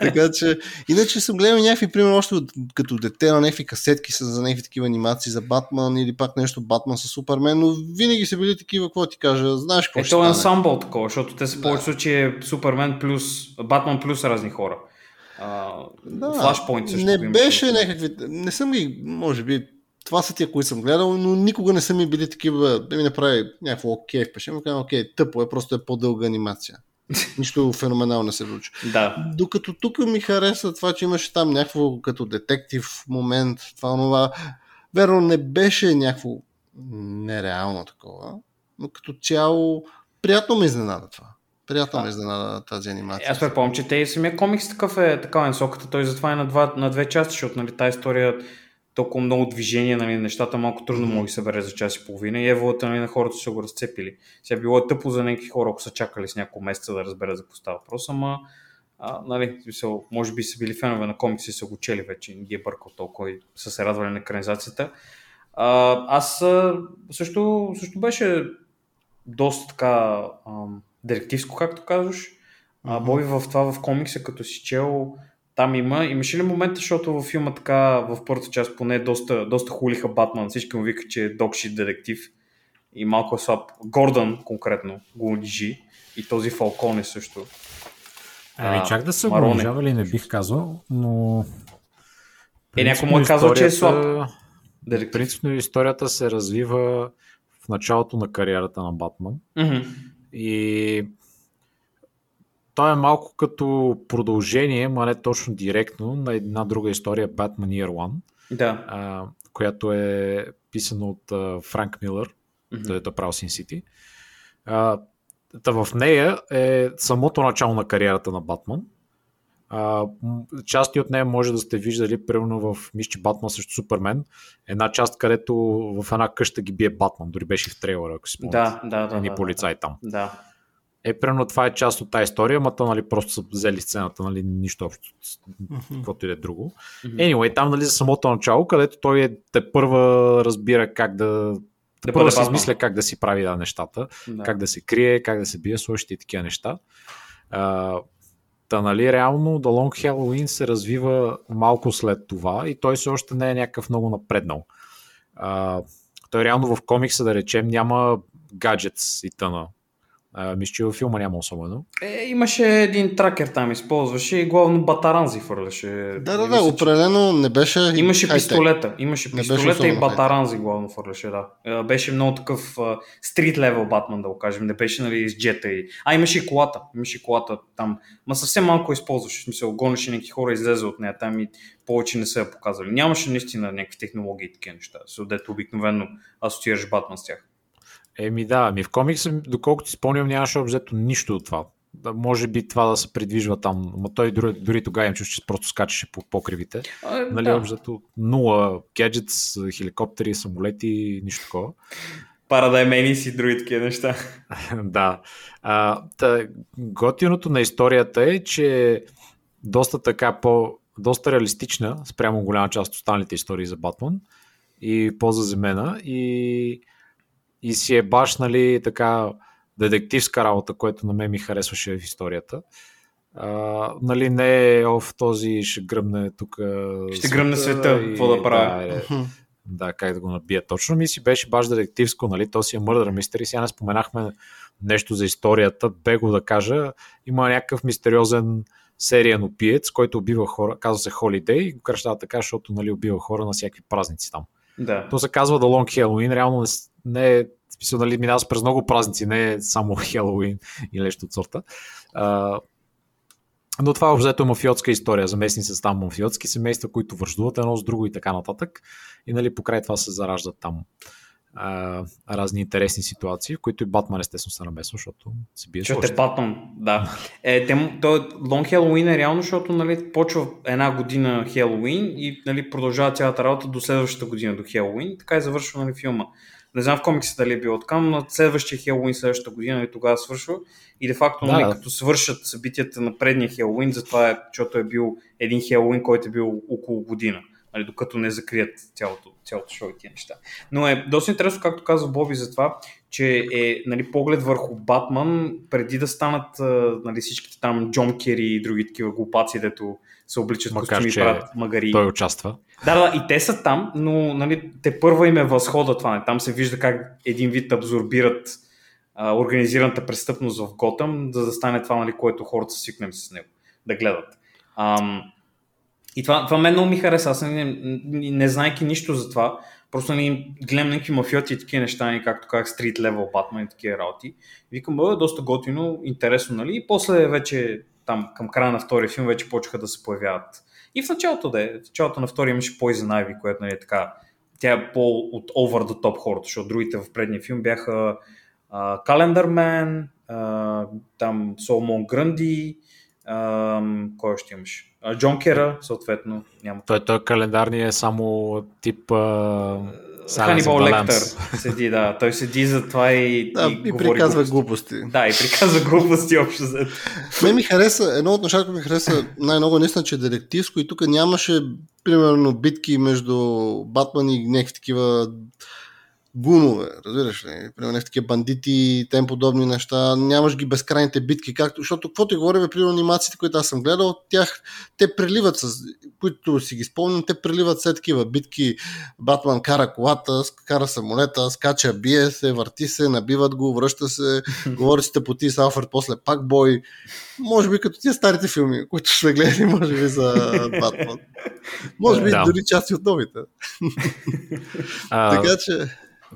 така че, иначе съм гледал някакви, примерно, още като дете на някакви касетки са за някакви такива анимации за Батман или пак нещо Батман с Супермен, но винаги са били такива, какво ти кажа, знаеш какво е, ще е ансамбъл такова, защото те са да. повече случаи е Супермен плюс, Батман плюс разни хора. Uh, да, Flashpoint също. Не беше някакви, не съм ги, може би, това са тия, които съм гледал, но никога не са ми били такива, да ми направи някакво окей впеше. Му казвам, окей, тъпо е, просто е по-дълга анимация. Нищо феноменално не се случи. Да. Докато тук ми хареса това, че имаше там някакво като детектив момент, това, това. Верно, не беше някакво нереално такова, но като цяло приятно ме изненада това. Приятно ме изненада тази анимация. Аз препомням, че те и самия комикс такъв е такава насоката, той затова е на, два, на две части, защото нали, тази история толкова много движение, нали, нещата малко трудно mm-hmm. може да се събере за час и половина и еволата нали, на хората са го разцепили. Сега било е тъпо за някакви хора, ако са чакали с няколко месеца да разберат за какво става въпрос, ама а, нали, може би са били фенове на комикси и са го чели вече, не ги е бъркал толкова и са се радвали на екранизацията. А, аз също, също беше доста така ам, директивско, както казваш. А, Боби в това в комикса, като си чел, там има. Имаше ли момента, защото във филма така, в първата част поне доста, доста хулиха Батман, всички му викат, че е докши детектив и малко е слаб. Гордън конкретно го лижи и този Фалкон е също. Ами чак да са го унижавали, не бих казал, но... Е, някой му е казал, че е слаб. Принципно историята се развива в началото на кариерата на Батман. Mm-hmm. И той е малко като продължение, ма не точно директно, на една друга история Batman Year One, да. а, която е писана от а, Франк Милър, mm-hmm. е правил. А, та в нея е самото начало на кариерата на Батман. А, части от нея може да сте виждали, примерно в Мишчи Батман срещу Супермен, една част, където в една къща ги бие Батман, дори беше в трейлера, ако си спомняте. Да, да, да. Едни да, полицаи да, там. Да. Е, примерно това е част от тази история, ама то, нали, просто са взели сцената, нали, нищо общо, mm-hmm. каквото и да е друго. Mm-hmm. Anyway, там, нали, за самото начало, където той е, те първа разбира как да да първо се измисля как да си прави да, нещата, да. как да се крие, как да се бие, слушате и такива неща. А, та, нали, реално The Long Halloween се развива малко след това и той все още не е някакъв много напреднал. А, той реално в комикса, да речем, няма гаджетс и тъна. Мисля, че във филма няма особено. Е, имаше един тракер там, използваше и главно батаранзи фърляше. Да, да, да, определено не беше. Имаше хай-тек. пистолета. Имаше пистолета и батаранзи главно фърляше, да. Беше много такъв стрит левел Батман, да го кажем. Не беше нали, с джета и. А, имаше и колата. Имаше и колата там. Ма съвсем малко използваше. В смисъл, гонеше някакви хора, излезе от нея там и повече не са я показали. Нямаше наистина някакви технологии и такива неща. Съдето обикновено асоциираш Батман с тях. Еми да, ми в комикса, доколкото си спомням, нямаше обзето нищо от това. Да, може би това да се придвижва там, но той дори, дори тогава им чуш, че просто скачаше по покривите. А, нали, да. обзето нула гаджетс, хеликоптери, самолети, нищо такова. Парадаймени си други такива неща. да. А, та, готиното на историята е, че доста така по доста реалистична спрямо голяма част от останалите истории за Батман и по-заземена и и си е баш, нали, така детективска работа, което на мен ми харесваше в историята. А, нали, не е в този ще гръмне тук. Ще гръмне света, какво да правя. Да, е, да, как да го набия точно. Ми си беше баш детективско, нали, то си е мърдър мистери. Сега не споменахме нещо за историята, бе го да кажа. Има някакъв мистериозен сериен опиец, който убива хора, казва се и го кръщава така, защото нали, убива хора на всякакви празници там. Да. То се казва The Long Halloween, реално не, е смисъл, нали, минава през много празници, не е само Хелоуин или нещо от сорта. А, но това е обзето мафиотска история. Заместни се там мафиотски семейства, които връждуват едно с друго и така нататък. И нали, покрай това се зараждат там а, разни интересни ситуации, в които и Батман естествено се намесва, защото се бие Защото е Батман, да. Е, те, то, Long Halloween е реално, защото нали, почва една година Хелоуин и нали, продължава цялата работа до следващата година до Хелоуин. Така и завършва нали, филма. Не знам в комикса дали е било така, но следващия Хелоуин следващата година и нали, тогава свършва. И де факто, да, нали, като свършат събитията на предния Хелоуин, затова е, защото е бил един Хелоуин, който е бил около година. Нали, докато не закрият цялото, цялото шоу и тия неща. Но е доста интересно, както каза Боби, за това, че е нали, поглед върху Батман, преди да станат нали, всичките там Джон Кери и други такива глупаци, дето се обличат Макар, костюми, че правят магари. Той участва. Да, да, и те са там, но нали, те първа им е възхода това. Не? Там се вижда как един вид абсорбират а, организираната престъпност в Готъм, за да стане това, нали, което хората свикнем с него да гледат. Ам, и това, това мен много ми хареса. Аз не, не, не знайки нищо за това, просто не гледам някакви мафиоти и такива неща, не, както как стрит левел Батман и такива работи. Викам, бъде доста готино, интересно, нали? И после вече там към края на втория филм вече почнаха да се появяват. И в началото да е, в началото на втория имаше Poison Ivy, което нали, е така, тя е по от over the top хората, защото другите в предния филм бяха uh, Calendar Man, uh, там Соломон Гранди, кой още имаш? Джон Кера, съответно. Няма. Той, той календарния е само тип uh, Ханибал Лектър седи, да. Той седи за това и, да, и, и приказва глупости. глупости. Да, и приказва глупости общо за Ме ми хареса, едно от нещата, ми хареса най-много наистина, че е детективско и тук нямаше примерно битки между Батман и някакви такива гунове, разбираш ли? Примерно такива бандити и тем подобни неща. Нямаш ги безкрайните битки, както, защото какво ти говорим, примерно анимациите, които аз съм гледал, тях те преливат с, които си ги спомням, те преливат след такива битки. Батман кара колата, кара самолета, скача, бие се, върти се, набиват го, връща се, говори си тъпоти с Алфред, после пак бой. Може би като тия старите филми, които сме гледали, може би за Батман. Може би да. дори части от новите. така че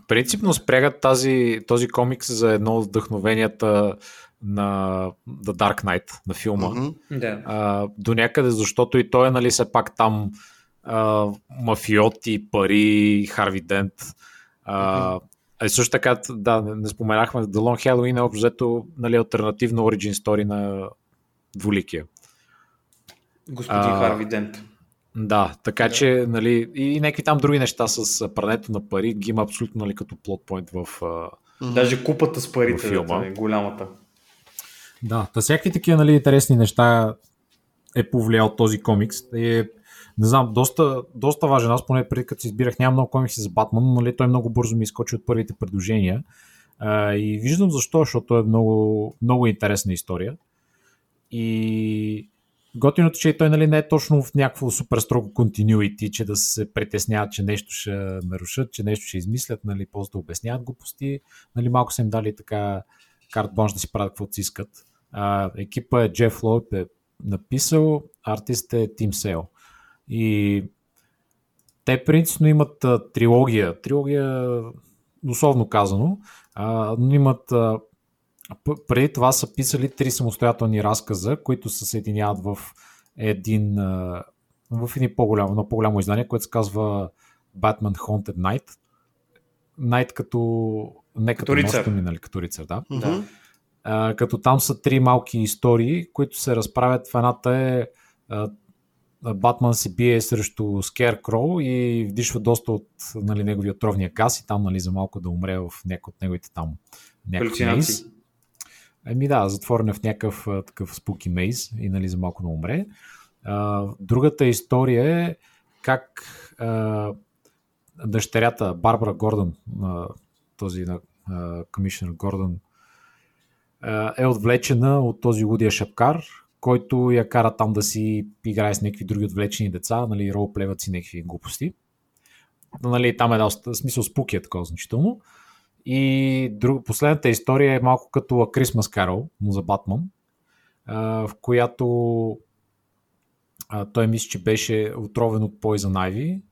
принципно спрягат тази, този комикс за едно от вдъхновенията на The Dark Knight, на филма. Mm-hmm. А, до някъде, защото и той е, нали, все пак там а, мафиоти, пари, Харви Дент. А, mm-hmm. А също така, да, не споменахме, The Long Halloween е общо нали, альтернативна origin story на Двуликия. Господин Харви Дент. Да, така да. че, нали, и някакви там други неща с прането на пари ги има абсолютно, нали, като плотпойнт в Даже купата с парите, филма. е голямата. Да, та всякакви такива, нали, интересни неща е повлиял този комикс. Е, не знам, доста, доста важен. Аз поне преди като си избирах, нямам много комикси за Батман, но нали, той много бързо ми изкочи от първите предложения. А, и виждам защо, защото е много, много интересна история. И Готиното, че той нали, не е точно в някакво супер строго continuity, че да се притесняват, че нещо ще нарушат, че нещо ще измислят, нали, после да обясняват глупости. Нали, малко са им дали така карт да си правят каквото си искат. А, екипа е Джеф Лоуд е написал, артист е Тим Сейл. И те принципно имат а, трилогия. Трилогия, условно казано, а, но имат а, преди това са писали три самостоятелни разказа, които се съединяват в един в един по-голямо, но по-голямо издание, което се казва Batman Haunted Night. Night като не като, като рицар. нали, като рицар, да. да. А, като там са три малки истории, които се разправят. В едната е Батман се бие срещу Scarecrow и вдишва доста от нали, неговия отровния газ и там нали, за малко да умре в някой от неговите там някакъв Еми да, затворена в някакъв такъв спуки мейз и нали за малко да умре. А, другата история е как а, дъщерята Барбара Гордън, а, този на комисионер Гордън, е отвлечена от този лудия шапкар, който я кара там да си играе с някакви други отвлечени деца, нали, ролплеват си някакви глупости. Нали, там е доста, смисъл спуки е такова значително. И друг, последната история е малко като Christmas Carol, но за Батман, в която а, той мисли, че беше отровен от Poison Ivy.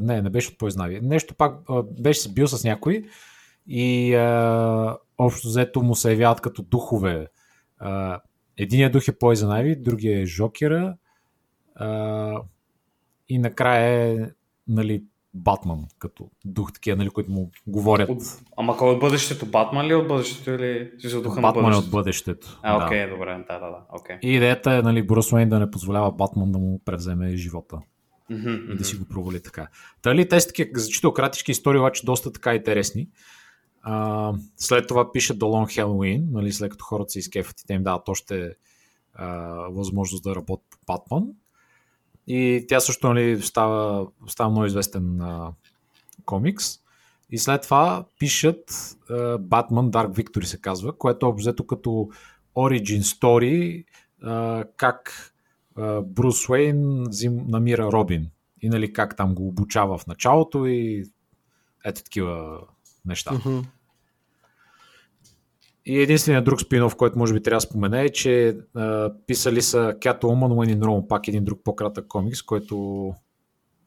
Не, не беше от Poison Ivy. Нещо пак а, беше се бил с някой и а, общо взето му се явяват като духове. А, единият дух е Poison Ivy, другия е Жокера а, и накрая е нали, Батман, като дух такива, нали, които му говорят. От, ама кой е от бъдещето? Батман ли е от бъдещето или за духа Батман на бъдещето? е от бъдещето. А, окей, да. добре, да, да, да. Okay. И идеята е, нали, Брус Уейн да не позволява Батман да му превземе живота. Mm-hmm, и да си го провали така. Тали те са такива зачитал кратички истории, обаче доста така интересни. А, след това пише The Long Halloween, нали, след като хората се изкефат и те им дават още а, възможност да работят по Батман. И тя също нали, става, става много известен а, комикс. И след това пишат uh, Batman Dark Victory се казва, което е обзето като Origin Story, uh, как uh, Брус Уейн зим, намира Робин. И нали как там го обучава в началото и ето такива неща. Uh-huh. И единственият друг спинов, който може би трябва да спомена е, че а, писали са Catwoman When in Rome, пак един друг по-кратък комикс, който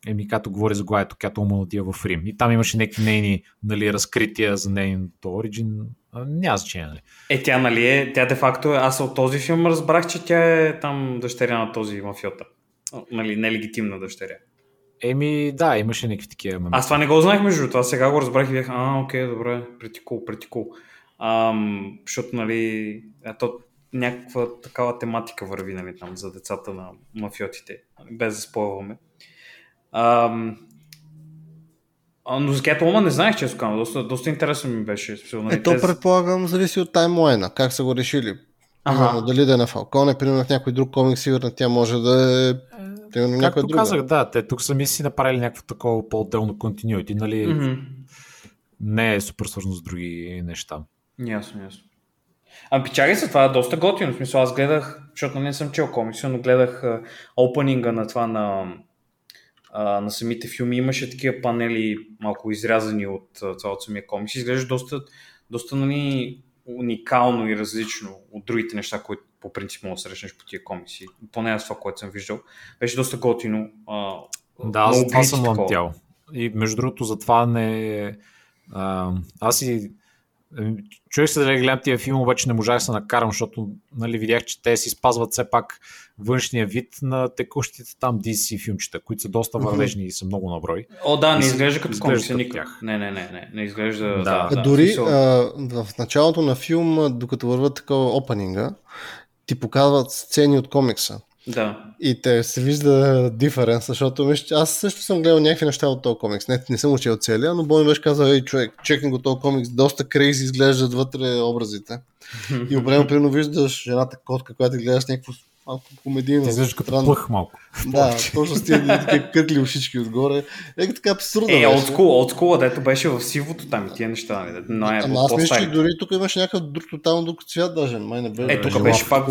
еми като говори за главето Catwoman отива в Рим. И там имаше някакви нейни нали, разкрития за нейното оригин. Няма значение. Нали. Е, тя нали е, тя де факто, аз от този филм разбрах, че тя е там дъщеря на този мафиота. Нали, нелегитимна дъщеря. Еми, да, имаше някакви такива моменти. Аз това не го знаех между това, сега го разбрах и бях, а, окей, добре, pretty cool, Ам, защото, нали, ето, някаква такава тематика върви, нали, там, за децата на мафиотите, без да спойваме. Ам, но за Catwoman не знаех, че е доста, доста интересно ми беше. Нали, Ето, тез... предполагам, зависи от таймлайна, как са го решили. Ага. Примерно, дали да е на Фалконе, примерно в някой друг комик, сигурно тя може да е Примерно Както друга. казах, да, те тук сами си направили някакво такова по-отделно continuity, нали? Mm-hmm. Не е супер свързано с други неща. Ясно, ясно. Ами печали се, това е доста готино. В смисъл, аз гледах, защото не съм чел комикси, но гледах опенинга на това на, на самите филми. Имаше такива панели, малко изрязани от цялото самия комикс. Изглежда доста, доста нали, уникално и различно от другите неща, които по принцип мога да срещнеш по тия комикси. Поне аз това, което съм виждал. Беше доста готино. А, да, аз това съм лъмтял. И между другото, затова не... А, аз и Човек се да гледам тия филм, обаче не можах да се накарам, защото нали, видях, че те си спазват все пак външния вид на текущите там DC филмчета, които са доста вървежни mm-hmm. и са много на брой. О, да, не изглежда като комикси никак. Не, не, не, не, не изглежда. Да, да, да. Дори а, в началото на филма, докато върват такова опенинга, ти показват сцени от комикса. Да. И те се вижда диференс, защото виж, аз също съм гледал някакви неща от този комикс. Не, не съм учил целия, но Бой беше казал, ей човек, чекни го този комикс, доста крейзи изглеждат вътре образите. И определено примерно виждаш жената котка, която гледаш някакво малко комедийно. Те изглежда като плъх малко. Да, точно с тия такива къркли ушички отгоре. Е, така абсурдно. Е, олдскул, дето беше в сивото там и тия неща. Нали? Но е, Ама аз мисля, че дори тук имаше някакъв друг тотално друг цвят даже. Май не беше. Е, тук беше пак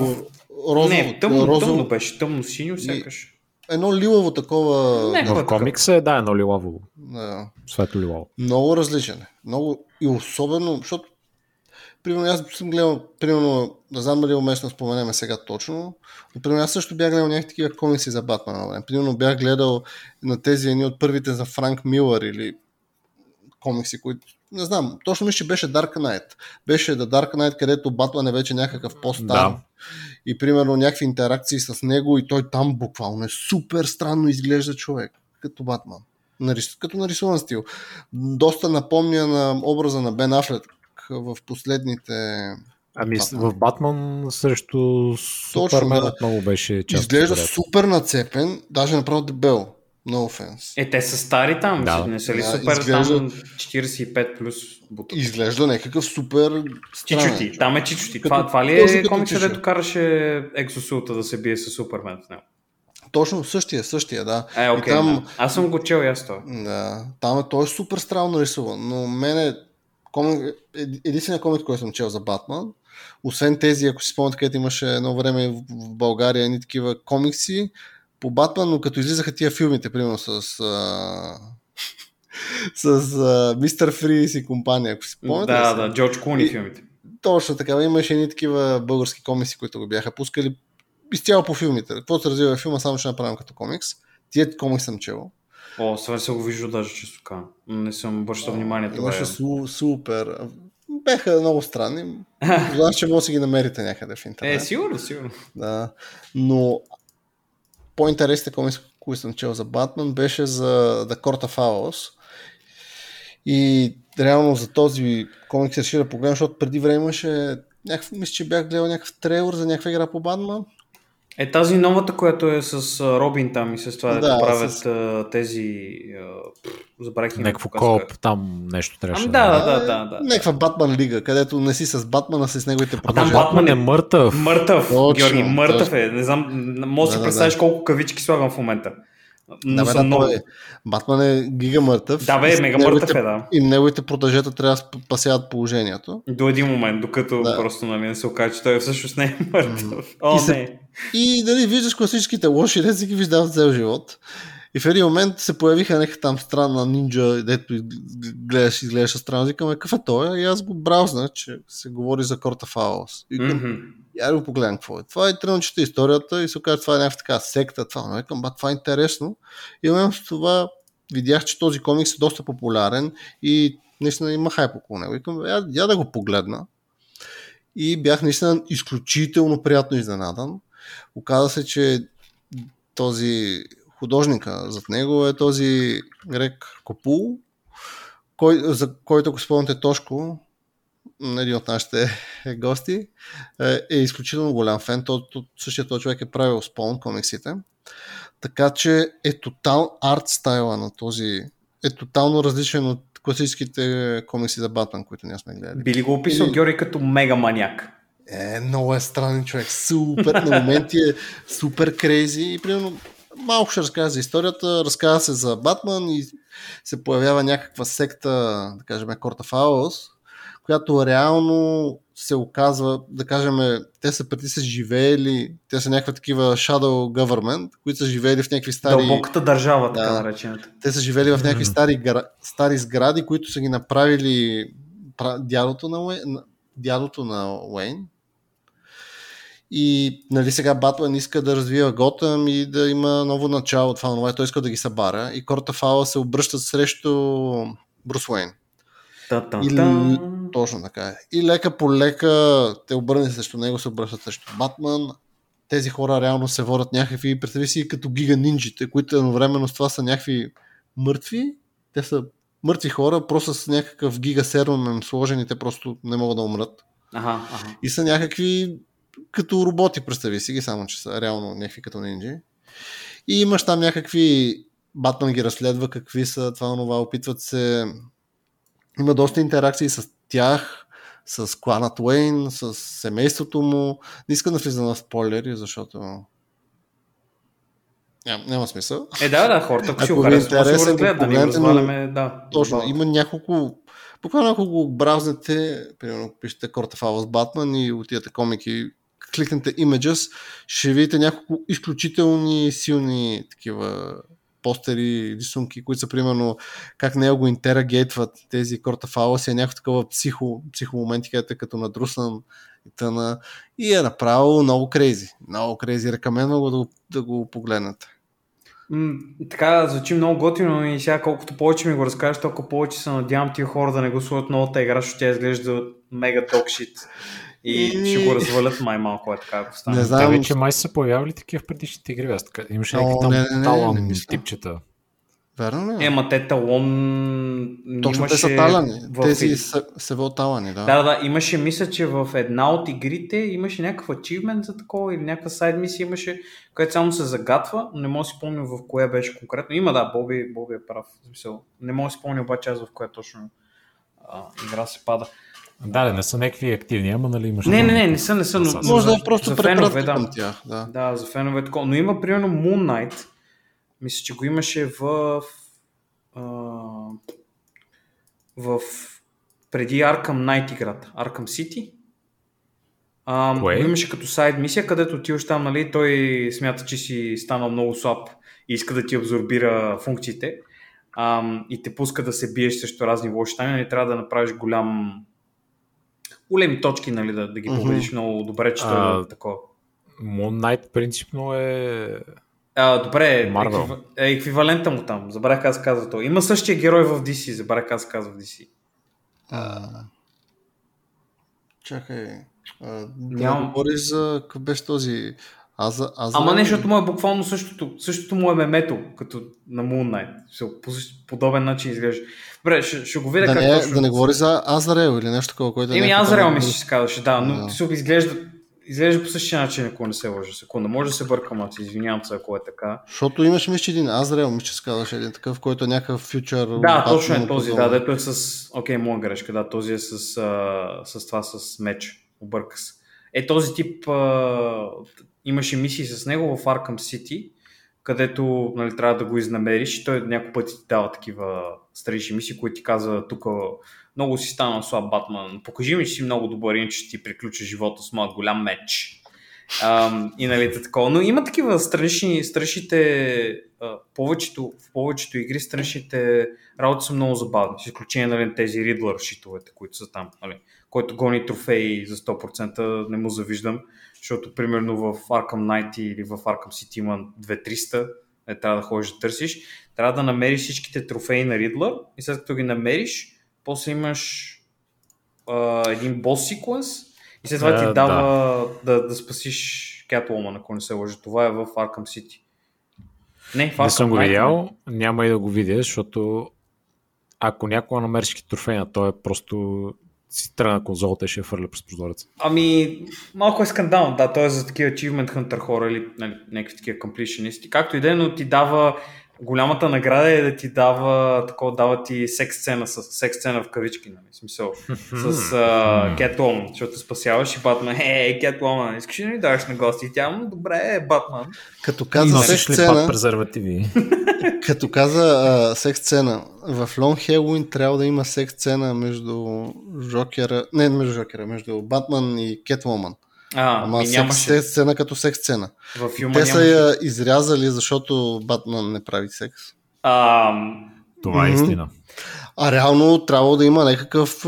розово. Не, тъмно, розово. тъмно беше, тъмно синьо сякаш. Едно лилаво такова. Не, в комикса е, да, едно лилаво. Да. Светло лилаво. Много различен. Е. Много и особено, защото примерно аз съм гледал, примерно, не знам дали е уместно споменеме сега точно, но примерно аз също бях гледал някакви такива комикси за Батман. Примерно бях гледал на тези едни от първите за Франк Милър или комикси, които не знам, точно мисля, че беше Dark Knight. Беше The Dark Knight, където Батман е вече някакъв по-стар. Да. И примерно някакви интеракции с него и той там буквално е супер странно изглежда човек, като Батман. Нарис... Като нарисуван стил. Доста напомня на образа на Бен Афлет в последните Ами Батман. в Батман срещу Супермен да. много беше част. Изглежда супер нацепен, даже направо дебел. No offense. Е, те са стари там, да. не са ли да, супер изглежда... там 45 плюс буток. Изглежда някакъв супер Чичути, там е чичути. Това, това ли е комикс, където караше Екзосулта да се бие с Супермен в него? Точно, същия, същия, да. Е, окей, okay, там... да. Аз съм го чел и аз това. Да, там е, той е супер странно нарисуван, но мене комик, единственият комик, който съм чел за Батман, освен тези, ако си спомняте, където имаше едно време в България едни такива комикси, по Батман, но като излизаха тия филмите, примерно с а... с Мистер Фрис и компания, ако си спомняте. Да, да, Джордж Куни и... филмите. Точно така, имаше едни такива български комикси, които го бяха пускали изцяло по филмите. Какво се развива филма, само ще направим като комикс. Тия комикс съм чел. О, сега се го вижда даже често така. Не съм обръщал внимание. Това Имаше су, супер. Беха много странни. Знаеш, че може да си ги намерите някъде в интернет. Е, сигурно, сигурно. Да. Но по-интересните комикс, които съм чел за Батман, беше за The Court of Owls. И реално за този комикс реши да погледна, защото преди време имаше някакъв, мисля, че бях гледал някакъв трейлер за някаква игра по Батман. Е тази новата, която е с Робин там и с това да, да правят с... тези... Забравих им Някакво коп, там нещо трябваше. Ами, да, да, да, да, да. Някаква Батман лига, където не си с Батмана, а с неговите продължения. Там Батман е мъртъв. Мъртъв, точно, Георги, мъртъв точно. е. Не знам, може да, си да, представиш да. колко кавички слагам в момента. Но да, бе, много... е. Батман е гига мъртъв. Да, бе, мега мъртъв е, да. И неговите продължета трябва да спасяват положението. До един момент, докато да. просто нали, не се окаже, че той всъщност не е мъртъв. О, и, се... не. и дали виждаш класическите лоши, не си ги виждават цел живот. И в един момент се появиха някаква там странна нинджа, дето гледаш, изглеждаше странно. Викаме, какъв е той? И аз го браузна, че се говори за Корта Фаус. И mm-hmm. Я го погледнем какво е. Това е тръгна, историята и се оказа, това е някаква така секта. Това, но викам, ба, това е интересно. И момент с това видях, че този комикс е доста популярен и наистина има хайп около него. Викам, я, я да го погледна. И бях наистина изключително приятно изненадан. Оказа се, че този художника зад него е този Грек Копул, кой, за който, ако спомняте Тошко, един от нашите гости, е, е изключително голям фен. То, то, същия този човек е правил спон комиксите. Така че е тотал арт стайла на този е тотално различен от класическите комикси за Батман, които ние сме гледали. Би ли го описал и... Георги като мега маняк? Е, много е странен човек. Супер, на моменти е супер крейзи и примерно малко ще разкажа за историята. Разказва се за Батман и се появява някаква секта, да кажем, Корта Фаус, която реално се оказва, да кажем, те са преди са живеели, те са някаква такива shadow government, които са живеели в някакви стари... Дълбоката държава, така да, наречената. Те са живели в някакви стари, стари сгради, които са ги направили дядото на, Уейн, дядото на Уейн, и нали, сега Батман иска да развива Готъм и да има ново начало. Това това той иска да ги събара. И Корта Фала се обръщат срещу Брус Уейн. И, точно така е. И лека по лека те обърнат срещу него, се обръщат срещу Батман. Тези хора реално се водят някакви, представи си като гига нинджите, които едновременно с това са някакви мъртви. Те са мъртви хора, просто с някакъв гига серум сложени, те просто не могат да умрат. Ага, ага. И са някакви като роботи, представи си ги, само че са реално някакви като нинджи. И имаш там някакви Батман ги разследва, какви са това, това, опитват се. Има доста интеракции с тях, с кланът Уейн, с семейството му. Не искам да влизам на спойлери, защото няма, няма смисъл. Е, да, да, хората, ако си го харесват, да го разгледат, да ни разваляме, да. Точно, има няколко Буквално ако го бразнете, примерно пишете Корта Фава с Батман и отидете комики кликнете Images, ще видите няколко изключителни силни такива постери, рисунки, които са примерно как него го интерагейтват тези корта си е някакво такова психо, психомоменти, където е като надрусан и тъна. И е направо много крейзи. Много крейзи. Рекаменвам го да, да го погледнете. Така, звучи много готино и сега колкото повече ми го разкажеш, толкова повече се надявам тия хора да не гласуват новата игра, защото тя изглежда мега токшит. И, и ще го развалят май малко е така, ако стане. Не знам. Те вече май са появявали такива в предишните игри. Аз така, имаше някакви там не, не, талон не, не, типчета. Верно ли? Е, ма те талон Точно имаше... те са талани. В... Тези са, са талани, да. Да, да, имаше, мисля, че в една от игрите имаше някакъв ачивмент за такова или някаква сайд мисия имаше, където само се загатва, но не мога да си спомня в кое беше конкретно. Има, да, Боби, Боби е прав. Не мога да си спомня обаче аз в коя точно а, игра се пада. Да, да, не са някакви активни, ама нали имаш... Не, не, не, не са, не са, но... Може да е просто за фенове, да. към тях, да. Да, за фенове такова. Но има, примерно, Moon Knight, мисля, че го имаше в... А, в преди Arkham Knight играта, Arkham City. А, го имаше като сайд мисия, където отиваш там, нали, той смята, че си станал много слаб и иска да ти абсорбира функциите а, и те пуска да се биеш срещу разни лоши тайни, нали, трябва да направиш голям големи точки, нали, да, да ги победиш mm-hmm. много добре, че това е такова. Moon Knight принципно е... А, добре, Marvel. е еквивалента му там. Забравях как се казва то. Има същия герой в DC, забравях как се казва в DC. А... Чакай. А, Нямам... Да говориш за какъв беше този аз, аз Ама не, защото му е буквално същото. Същото му е мемето, като на Moon Knight. По подобен начин изглежда. Добре, ще, ще го видя да как не, точно. Да не говори за Азарел или нещо такова, което Еми, Азарел мисля, че се казваше, да, но да. се изглежда изглежда по същия начин, ако не се лъжа. Секунда, може да се бъркам, аз извинявам се, ако е така. Защото имаш мисля, един Азрел, мисля, че казваш един такъв, който е някакъв фьючер. Да, точно е този, да, дето е с... Окей, okay, моя грешка, да, този е с, а, с това, с меч. Обърка се. Е, този тип а, имаше мисии с него в Arkham City, където нали, трябва да го изнамериш. Той няколко пъти ти дава такива странични мисии, които ти казва тук много си станал слаб Батман, покажи ми, че си много добър, иначе ще ти приключа живота с моят голям меч. Um, и нали такова. Но има такива странични, страничните, uh, повечето, в повечето игри страничните работи са много забавни, с изключение нали, тези Ридлър шитовете, които са там. Нали, който гони трофеи за 100% не му завиждам, защото примерно в Arkham Knight или в Arkham City има 2-300, не трябва да ходиш да търсиш. Трябва да намериш всичките трофеи на Ридлър и след като ги намериш, после имаш а, един бос секвенс и след това ти дава да, да, да спасиш Catwoman, ако не се лъжа. Това е в Arkham City. Не, в Arkham не съм го видял, няма и да го видя, защото ако някога намериш трофеи на той е просто си тръгна конзолата и ще я фърля през прозореца. Ами, малко е скандално, да, той е за такива Achievement Hunter хора или нали, някакви такива completionисти. Както и да е, но ти дава голямата награда е да ти дава, такова, дава ти секс сцена, с, секс сцена в кавички, нали, смисъл, с Кетлом, uh, защото спасяваш и Батман, е, Кетлом, искаш ли да ми даваш на гости? И тя, добре, е, Батман. Като каза секс сцена, презервативи? като каза uh, секс сцена, в Long Halloween трябва да има секс сцена между Жокера, не между Жокера, между Батман и Кетвоман. А, Ама секс нямаше... сцена като секс сцена. В филма Те нямаше... са я изрязали, защото Батман не прави секс. А... Това е истина. А реално трябва да има някакъв...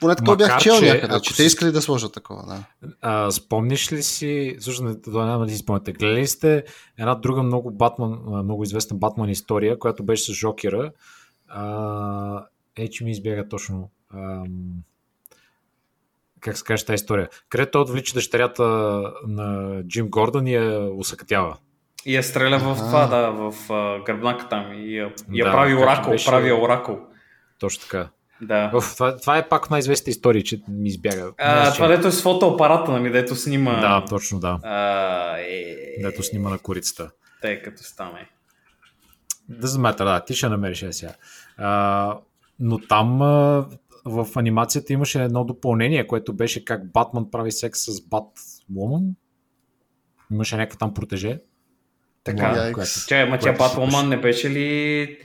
Поне така бях чел някъде, че те искали да сложат такова. Да. А, спомниш ли си, всъщност това няма да си спомняте, гледали сте една друга много, Батман, много известна Батман история, която беше с Жокера. А, е, че ми избяга точно. Ам как се каже тази история, където той отвлича дъщерята на Джим Гордън и я усъкътява. И я стреля в това, да, в гръбнака там и я, я да, прави оракъл, беше... прави оракъл. Точно така. Да. Оф, това, това е пак най-известната история, че ми избяга. А, това дето е с фотоапарата, нали, дето снима. Да, точно да. А, е... Дето снима на корицата. Тъй като стане. Да замета, да, ти ще намериш сега. А, но там а, в анимацията имаше едно допълнение, което беше как Батман прави секс с Батвумен. Имаше някаква там протеже. Така, която, Че, ама тя Батвумен не беше ли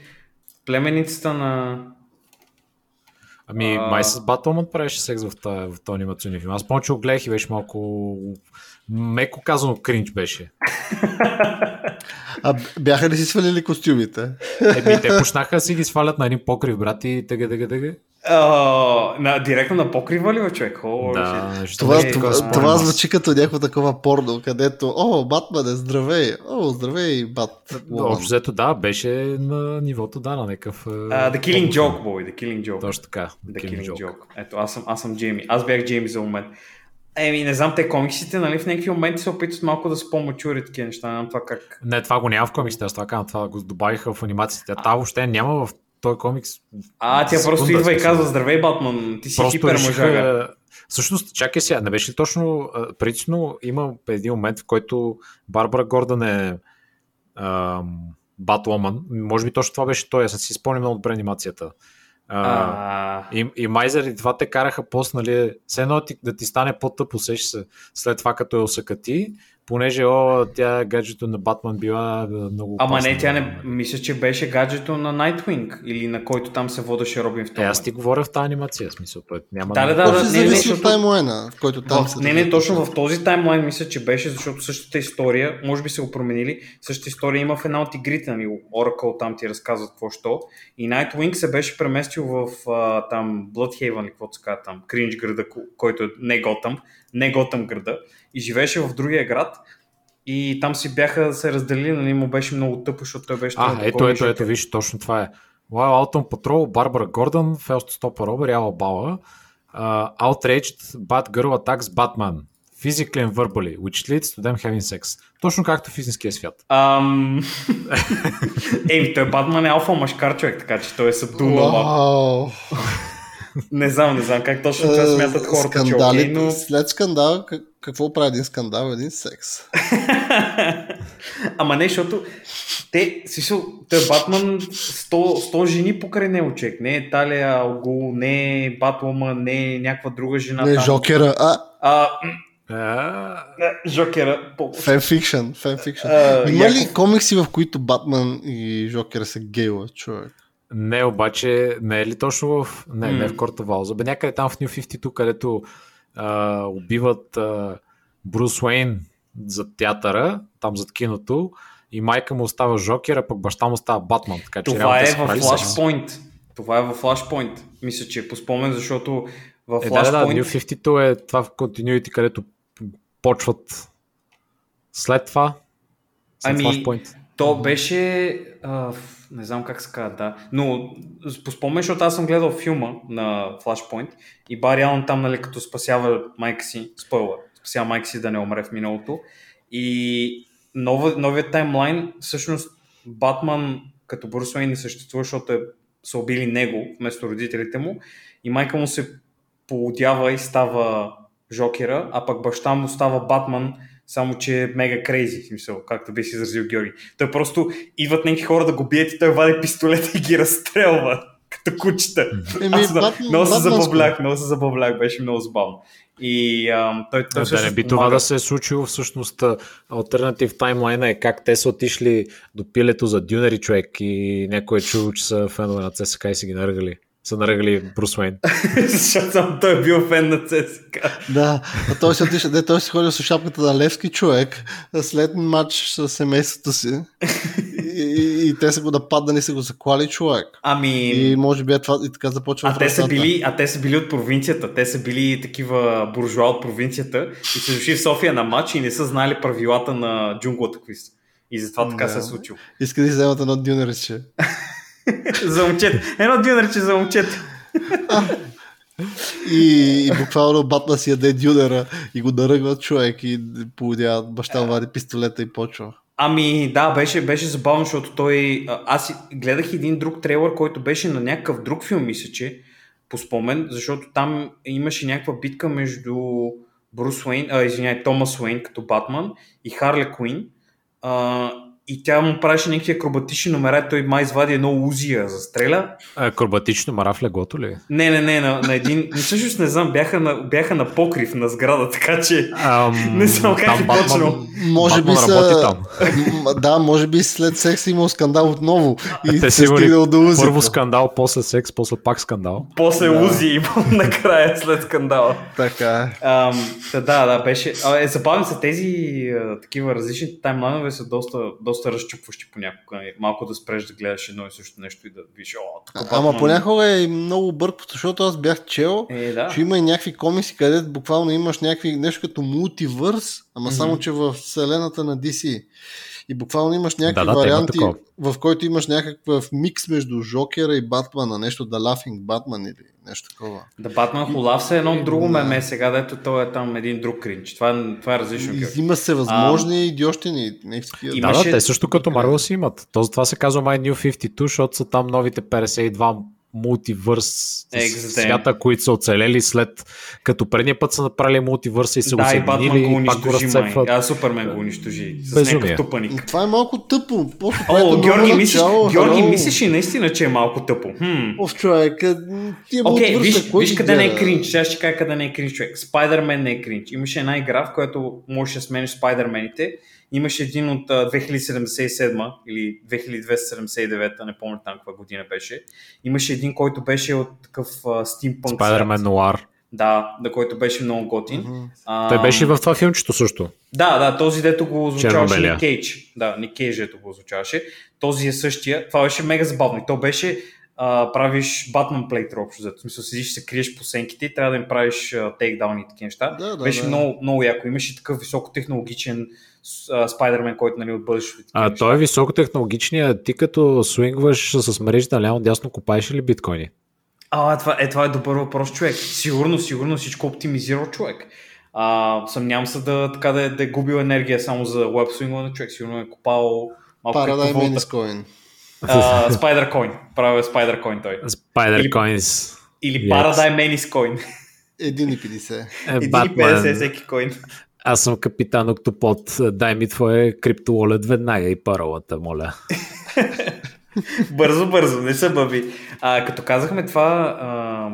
племеницата на... Ами, а... май с Батман правеше секс в този, в този анимационен филм. Аз помня, че го гледах и беше малко... Меко казано кринч беше. А бяха ли си свалили костюмите? Еми, те почнаха да си ги свалят на един покрив, брат, и тъга, тъга, тъга. Uh, на, директно на покрива ли, човек? О, да, това, е, това, това звучи като някакво такова порно, където, о, Батман е, здравей, о, здравей, Бат. Общо взето, да, беше на нивото, да, на някакъв... Uh, the Killing Joke, бой, The Killing Joke. Точно така. The, the Killing, Killing joke. joke. Ето, аз съм, аз съм Джейми. Аз бях Джейми за момент. Еми, не знам, те комиксите, нали, в някакви моменти се опитват малко да са по-мачури такива неща, не знам това как. Не, това го няма в комиксите, аз това казвам, това го добавиха в анимациите. А... Това въобще няма в този комикс. А, тя просто идва и казва, здравей, Батман, ти си просто хипер мъжага. Всъщност, чакай сега, не беше ли точно, предично има един момент, в който Барбара Гордън е Батломан. Може би точно това беше той, аз си спомням много добре анимацията. А, и, и май заради това те караха пост, нали, все едно да ти стане по-тъп, усещаш се след това като е осъкати, понеже о, тя гаджето на Батман била много Ама не, тя не, мисля, че беше гаджето на Nightwing или на който там се водеше Робин в това. Е, аз ти говоря в тази анимация, смисъл, той няма да, да, да, да, не, не, защото... таймлайна, в който там в, се Не, не, точно в този таймлайн мисля, че беше, защото същата история, може би се го променили, същата история има в една от игрите, нали, Oracle там ти разказват какво що, и Nightwing се беше преместил в а, там Bloodhaven или каквото се казва там, Кринж града, който е не Готъм, не Готъм града, и живееше в другия град и там си бяха се разделили, нали, му беше много тъпо, защото той беше... А, ето, ето, ето, виж, точно това е. Wild Autumn Patrol, Барбара Гордън, Фелст Стопа Робер, Яла Бала, uh, Outraged, Bad Girl Attacks Batman. Physically and verbally, which leads to them having sex. Точно както в истинския свят. Um... Ей, той Батман е алфа машкар човек, така че той е събдул wow. Не знам, не знам как точно това смятат хората, Скандали, че okay, но... След скандал, какво прави един скандал? Един секс. Ама не, защото те, смисъл, той е Батман 100, 100 жени покрай него, човек. Не е Талия Алгул, не е Батлома, не е някаква друга жена. Не е Жокера, а... а Жокера. Фенфикшн, фенфикшн. Има ли комикси, в които Батман и Жокера са гейла, човек? Не, обаче, не е ли точно в... Не, mm. не в Корта Валза. Бе някъде там в New 52, където а, убиват а, Брус Уейн за театъра, там зад киното, и майка му остава Жокер, а пък баща му става Батман. Така, че Това е в Flashpoint. Това е в Flashpoint. Мисля, че е по спомен, защото в е, Flashpoint... Да, да, New 52 е това в Continuity, където почват след това. След ами, Flashpoint. то беше... А, не знам как се казва, да. Но по спомен, защото аз съм гледал филма на Flashpoint и Бари Алън там, нали, като спасява майка си, спойла, спасява майка си да не умре в миналото. И нов, новият таймлайн, всъщност Батман като Брус Уейн не съществува, защото е, са убили него вместо родителите му и майка му се поудява и става Жокера, а пък баща му става Батман, само че е мега крейзи, смисъл, както би си изразил Георги. Той просто идват някакви хора да го бият и той вади пистолет и ги разстрелва като кучета. Еми, Аз, Батман, много се забавлях, много се забавлях, беше много забавно. И а, той, той да не би това да се е случило всъщност альтернатив таймлайна е как те са отишли до пилето за дюнери човек и някой е чул, че са фенове на ЦСК и си ги наръгали са наръгали Брус Уейн. Защото той е бил фен на ЦСК. да, а той се отиша, де, той си ходил с шапката на Левски човек след матч с семейството си. И, и, и, те са го нападнали, са го заклали човек. Ами... И може би е това и така започва. А те, са били, а те са били от провинцията. Те са били такива буржуа от провинцията и са дошли в София на матч и не са знали правилата на джунглата какви са. И затова така да. се е случило. Иска да вземат едно дюнерче. за момчета. Едно дюнерче за момчета. и, и буквално батна си яде дюнера и го наръгва човек и поводява баща вади пистолета и почва. Ами да, беше, беше забавно, защото той... Аз гледах един друг трейлър, който беше на някакъв друг филм, мисля, че по спомен, защото там имаше някаква битка между Брус Уейн, а, извиняй, Томас Уейн като Батман и Харли Куин. А, и тя му правеше някакви акробатични номера, той май извади едно узия за стреля. Акробатични номера в легото ли? Не, не, не, на, на един, всъщност не знам, бяха на, бяха на покрив на сграда, така че um, не знам как е точно. Може би са, там. да, може би след секс имал скандал отново и Те се стигнал до узия. Първо скандал, после секс, после пак скандал. После да. узи имал накрая след скандала. Така е. Um, да, да, беше. Е, забавно са тези а, такива различни таймлайнове са доста, доста доста разчупващи понякога. Малко да спреш да гледаш едно и също нещо и да видиш, о, тук Ама Батман... понякога е много бъркващо, защото аз бях чел, е, да. че има и някакви комикси, където буквално имаш някакви нещо като мултивърс, ама mm-hmm. само, че в вселената на DC. И буквално имаш някакви да, да, варианти, в който имаш някакъв микс между Жокера и Батмана, нещо The Laughing Batman или нещо такова. Да, Батман Хулав се е едно друго меме сега, дето той е там един друг кринч. Това, това е различно. Има се възможни а, идиощини. Да, да, те също като Марвел си имат. То, това се казва My New 52, защото са там новите 52 мултивърс свята, които са оцелели след като предния път са направили мултивърса и са да, го съединили и, и пак го разцепват. А, Супермен го унищожи. С Безумие. тъпаник. Това е малко тъпо. О, Георги, мислиш, Георги, мислиш и наистина, че е малко тъпо. Хм. Ов, човек, ти е okay, виж, виж къде не е кринч. Сега ще кажа къде не е кринч, човек. Спайдермен не е кринч. Имаше една игра, в която можеш да смениш Спайдермените Имаше един от 2077 или 2279, не помня там каква година беше. Имаше един, който беше от такъв стимпънк. Spider-Man Noir. Да, да, който беше много готин. Uh-huh. А, Той беше в това филмчето също. Да, да, този дето го озвучаваше Ник Кейдж. Да, Ник Кейдж ето го озвучаваше. Този е същия. Това беше мега забавно. То беше а, правиш Batman Playthrough общо. В смисъл, седиш, се криеш по сенките и трябва да им правиш тейкдаун и такива неща. Да, да, беше да. Много, много яко. Имаше такъв високотехнологичен Спайдермен, който нали, от бъдещето. А той е високотехнологичният. Ти като свингваш с мрежите ляво дясно, купаеш ли биткоини? А, това, е, това е добър въпрос, човек. Сигурно, сигурно всичко оптимизира човек. А, съмнявам се да, така да, е, да е губил енергия само за веб на човек. Сигурно е купал малко Paradigm Coin. Spider Coin. Правил е Spider Coin той. Spider Coins. Или yes. Paradigm Menace Coin. 1,50. 1,50 е всеки коин. Аз съм капитан Октопод. Дай ми твое криптовалет веднага и паролата, моля. бързо, бързо, не са бъби. А, като казахме това, а,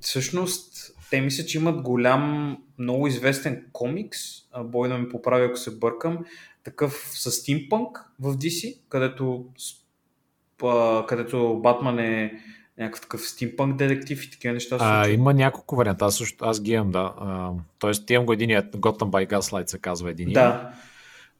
всъщност те мисля, че имат голям, много известен комикс, бой да ми поправи, ако се бъркам, такъв с стимпънк в DC, където, а, където Батман е някакъв такъв стимпънк детектив и такива неща. А, има няколко варианта, аз, също, аз ги имам, да. А, тоест имам го единият, Gotham by Gaslight се казва един. Да.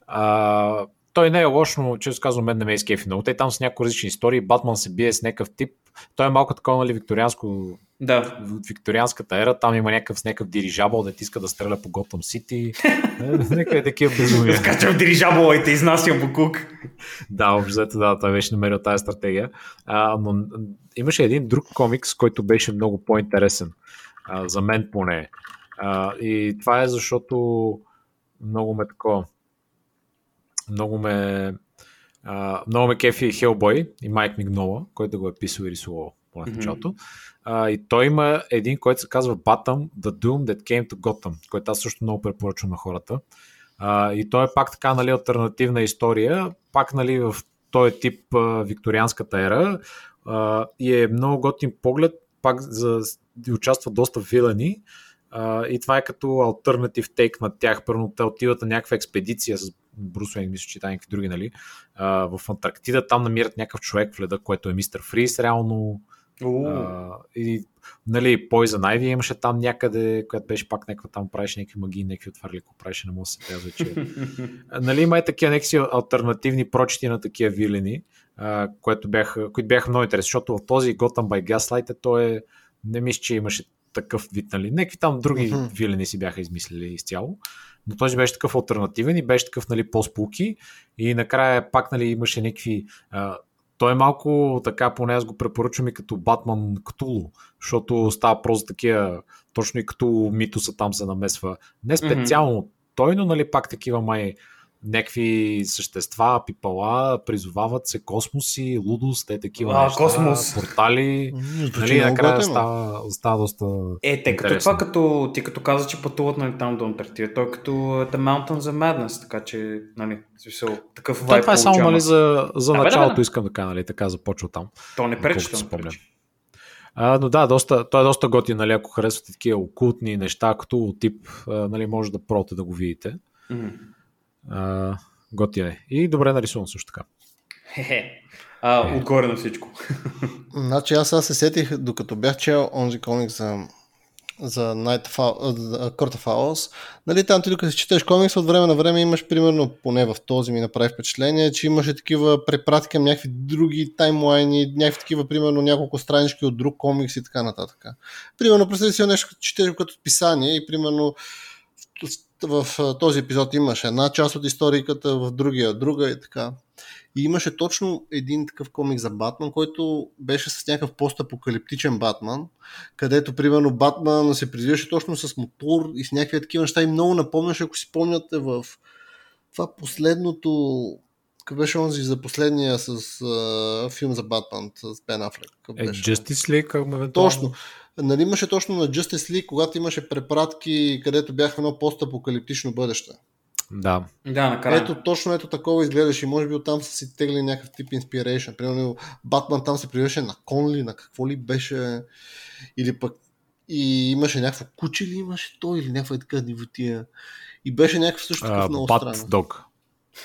А, той не е лош, но често казвам, мен не ме е скефи много. Те там с някои различни истории. Батман се бие с някакъв тип. Той е малко такова, нали, викторианско да. От викторианската ера, там има някакъв с някакъв дирижабъл, да ти иска да стреля по Готъм Сити. Някакви такива безумия. Скачам дирижабъл и те изнася Букук. да, обзето, да, той беше намерил тази стратегия. А, но имаше един друг комикс, който беше много по-интересен. А, за мен поне. А, и това е защото много ме такова. Много ме Uh, много ме кефи Хелбой и Майк Мигнола, който го е писал и рисувал по началото. Mm-hmm. И той има един, който се казва Batam, The Doom That Came to Gotham, който аз също много препоръчвам на хората. Uh, и той е пак така, нали, альтернативна история, пак, нали, в този тип uh, викторианската ера uh, и е много готин поглед, пак за, участва доста вилани, Uh, и това е като альтернатив тейк на тях. Първо те отиват на някаква експедиция с Брус Уейн, мисля, че там някакви други, нали? Uh, в Антарктида там намират някакъв човек в леда, което е мистер Фрис, реално. Uh, и, нали, Poison Ivy имаше там някъде, която беше пак някаква там, правеше някакви магии, някакви отварли, ако правеше, не мога да се казва, че... нали, има и такива някакви альтернативни прочити на такива вилени, uh, което бяха, които бяха много интересни, защото в този Gotham by Gaslight той е, не мисля, че имаше такъв вид, нали? Някакви там други uh-huh. вилени си бяха измислили изцяло. Но този беше такъв альтернативен и беше такъв, нали, по-спуки. И накрая пак, нали, имаше някакви... А, той е малко така, поне аз го препоръчвам и като Батман Ктулу, защото става просто такива, точно и като митоса там се намесва. Не специално mm-hmm. той, но нали пак такива май някакви същества, пипала, призовават се космоси, лудост, те такива а, неща, космос. портали. нали, накрая става, става доста Е, те като това, като, ти като каза, че пътуват нали, там до Антарктида, той е като The Mountains of Madness, така че, нали, смисъл, такъв вайб Това е само, нали, за, за да, началото бе, да, искам да кажа, нали, така започва там. То не пречи, то не пречи. А, но да, доста, той е доста готин, нали, ако харесвате такива окултни неща, като тип, нали, може да проте да го видите. Mm-hmm. А, готия е. И добре нарисуван също така. Хе-хе. А, е. отгоре на всичко. значи аз сега се сетих, докато бях чел онзи комикс за, за Night Court of Owls, нали, там ти докато си четеш комикс, от време на време имаш, примерно, поне в този ми направи впечатление, че имаше такива препратки към някакви други таймлайни, някакви такива, примерно, няколко странички от друг комикс и така нататък. Примерно, представи си нещо, четеш като писание и, примерно, в този епизод имаше една част от историката, в другия друга и така. И имаше точно един такъв комик за Батман, който беше с някакъв постапокалиптичен Батман, където примерно Батман се придвижваше точно с мотор и с някакви такива неща и много напомняше, ако си помняте в това последното какъв беше онзи за последния с uh, филм за Батман с Бен Афлек? Е, Justice League, евентуално. Точно нали, имаше точно на Justice League, когато имаше препратки, където бяха едно постапокалиптично бъдеще. Да. Да, накрая. Ето, точно ето такова изгледаш и може би оттам са си тегли някакъв тип inspiration. Примерно Батман там се привеше на кон ли, на какво ли беше, или пък и имаше някакво куче ли имаше той или някаква така дивотия. И беше някакъв също такъв uh, много странно. Dog.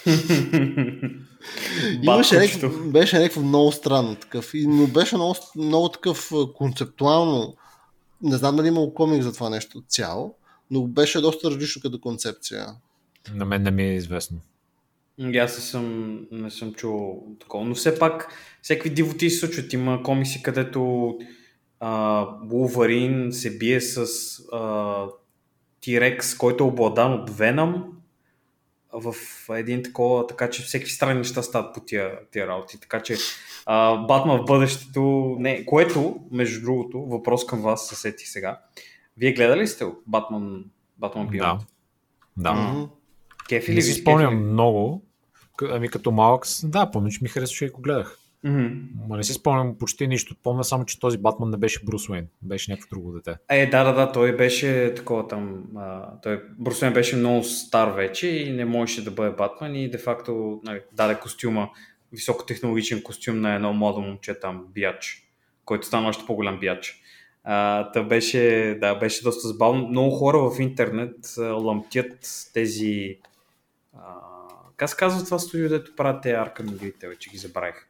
Имаше някакъв, беше някакво много странно такъв, но беше много, много такъв концептуално не знам дали имал комик за това нещо цяло, но беше доста различно като концепция. На мен не ми е известно. Аз не съм, не съм чул такова, но все пак всеки дивоти се случват. Има комикси, където Wolverine се бие с а, T-Rex, който е обладан от Venom в един такова, така че всеки странни неща стават по тия, тия работи. Така че а, Батман в бъдещето, не, което, между другото, въпрос към вас, съсети сега. Вие гледали сте Батман, Батман Beyond? Да. да. Кефи ли не си спомням много, ами като малък, да, помня, че ми харесваше и го гледах. Mm-hmm. Ма не си спомням почти нищо. Помня само, че този Батман не беше Брус Уейн. Беше някакво друго дете. Е, да, да, да, той беше такова там. А, той, Брус Уейн беше много стар вече и не можеше да бъде Батман и де факто нали, даде костюма, високотехнологичен костюм на едно младо момче там, бияч, който стана още по-голям бияч. А, та беше, да, беше доста забавно. Много хора в интернет а, ламтят тези а, как се казва това студио, дето правят те игрите, вече ги забравих.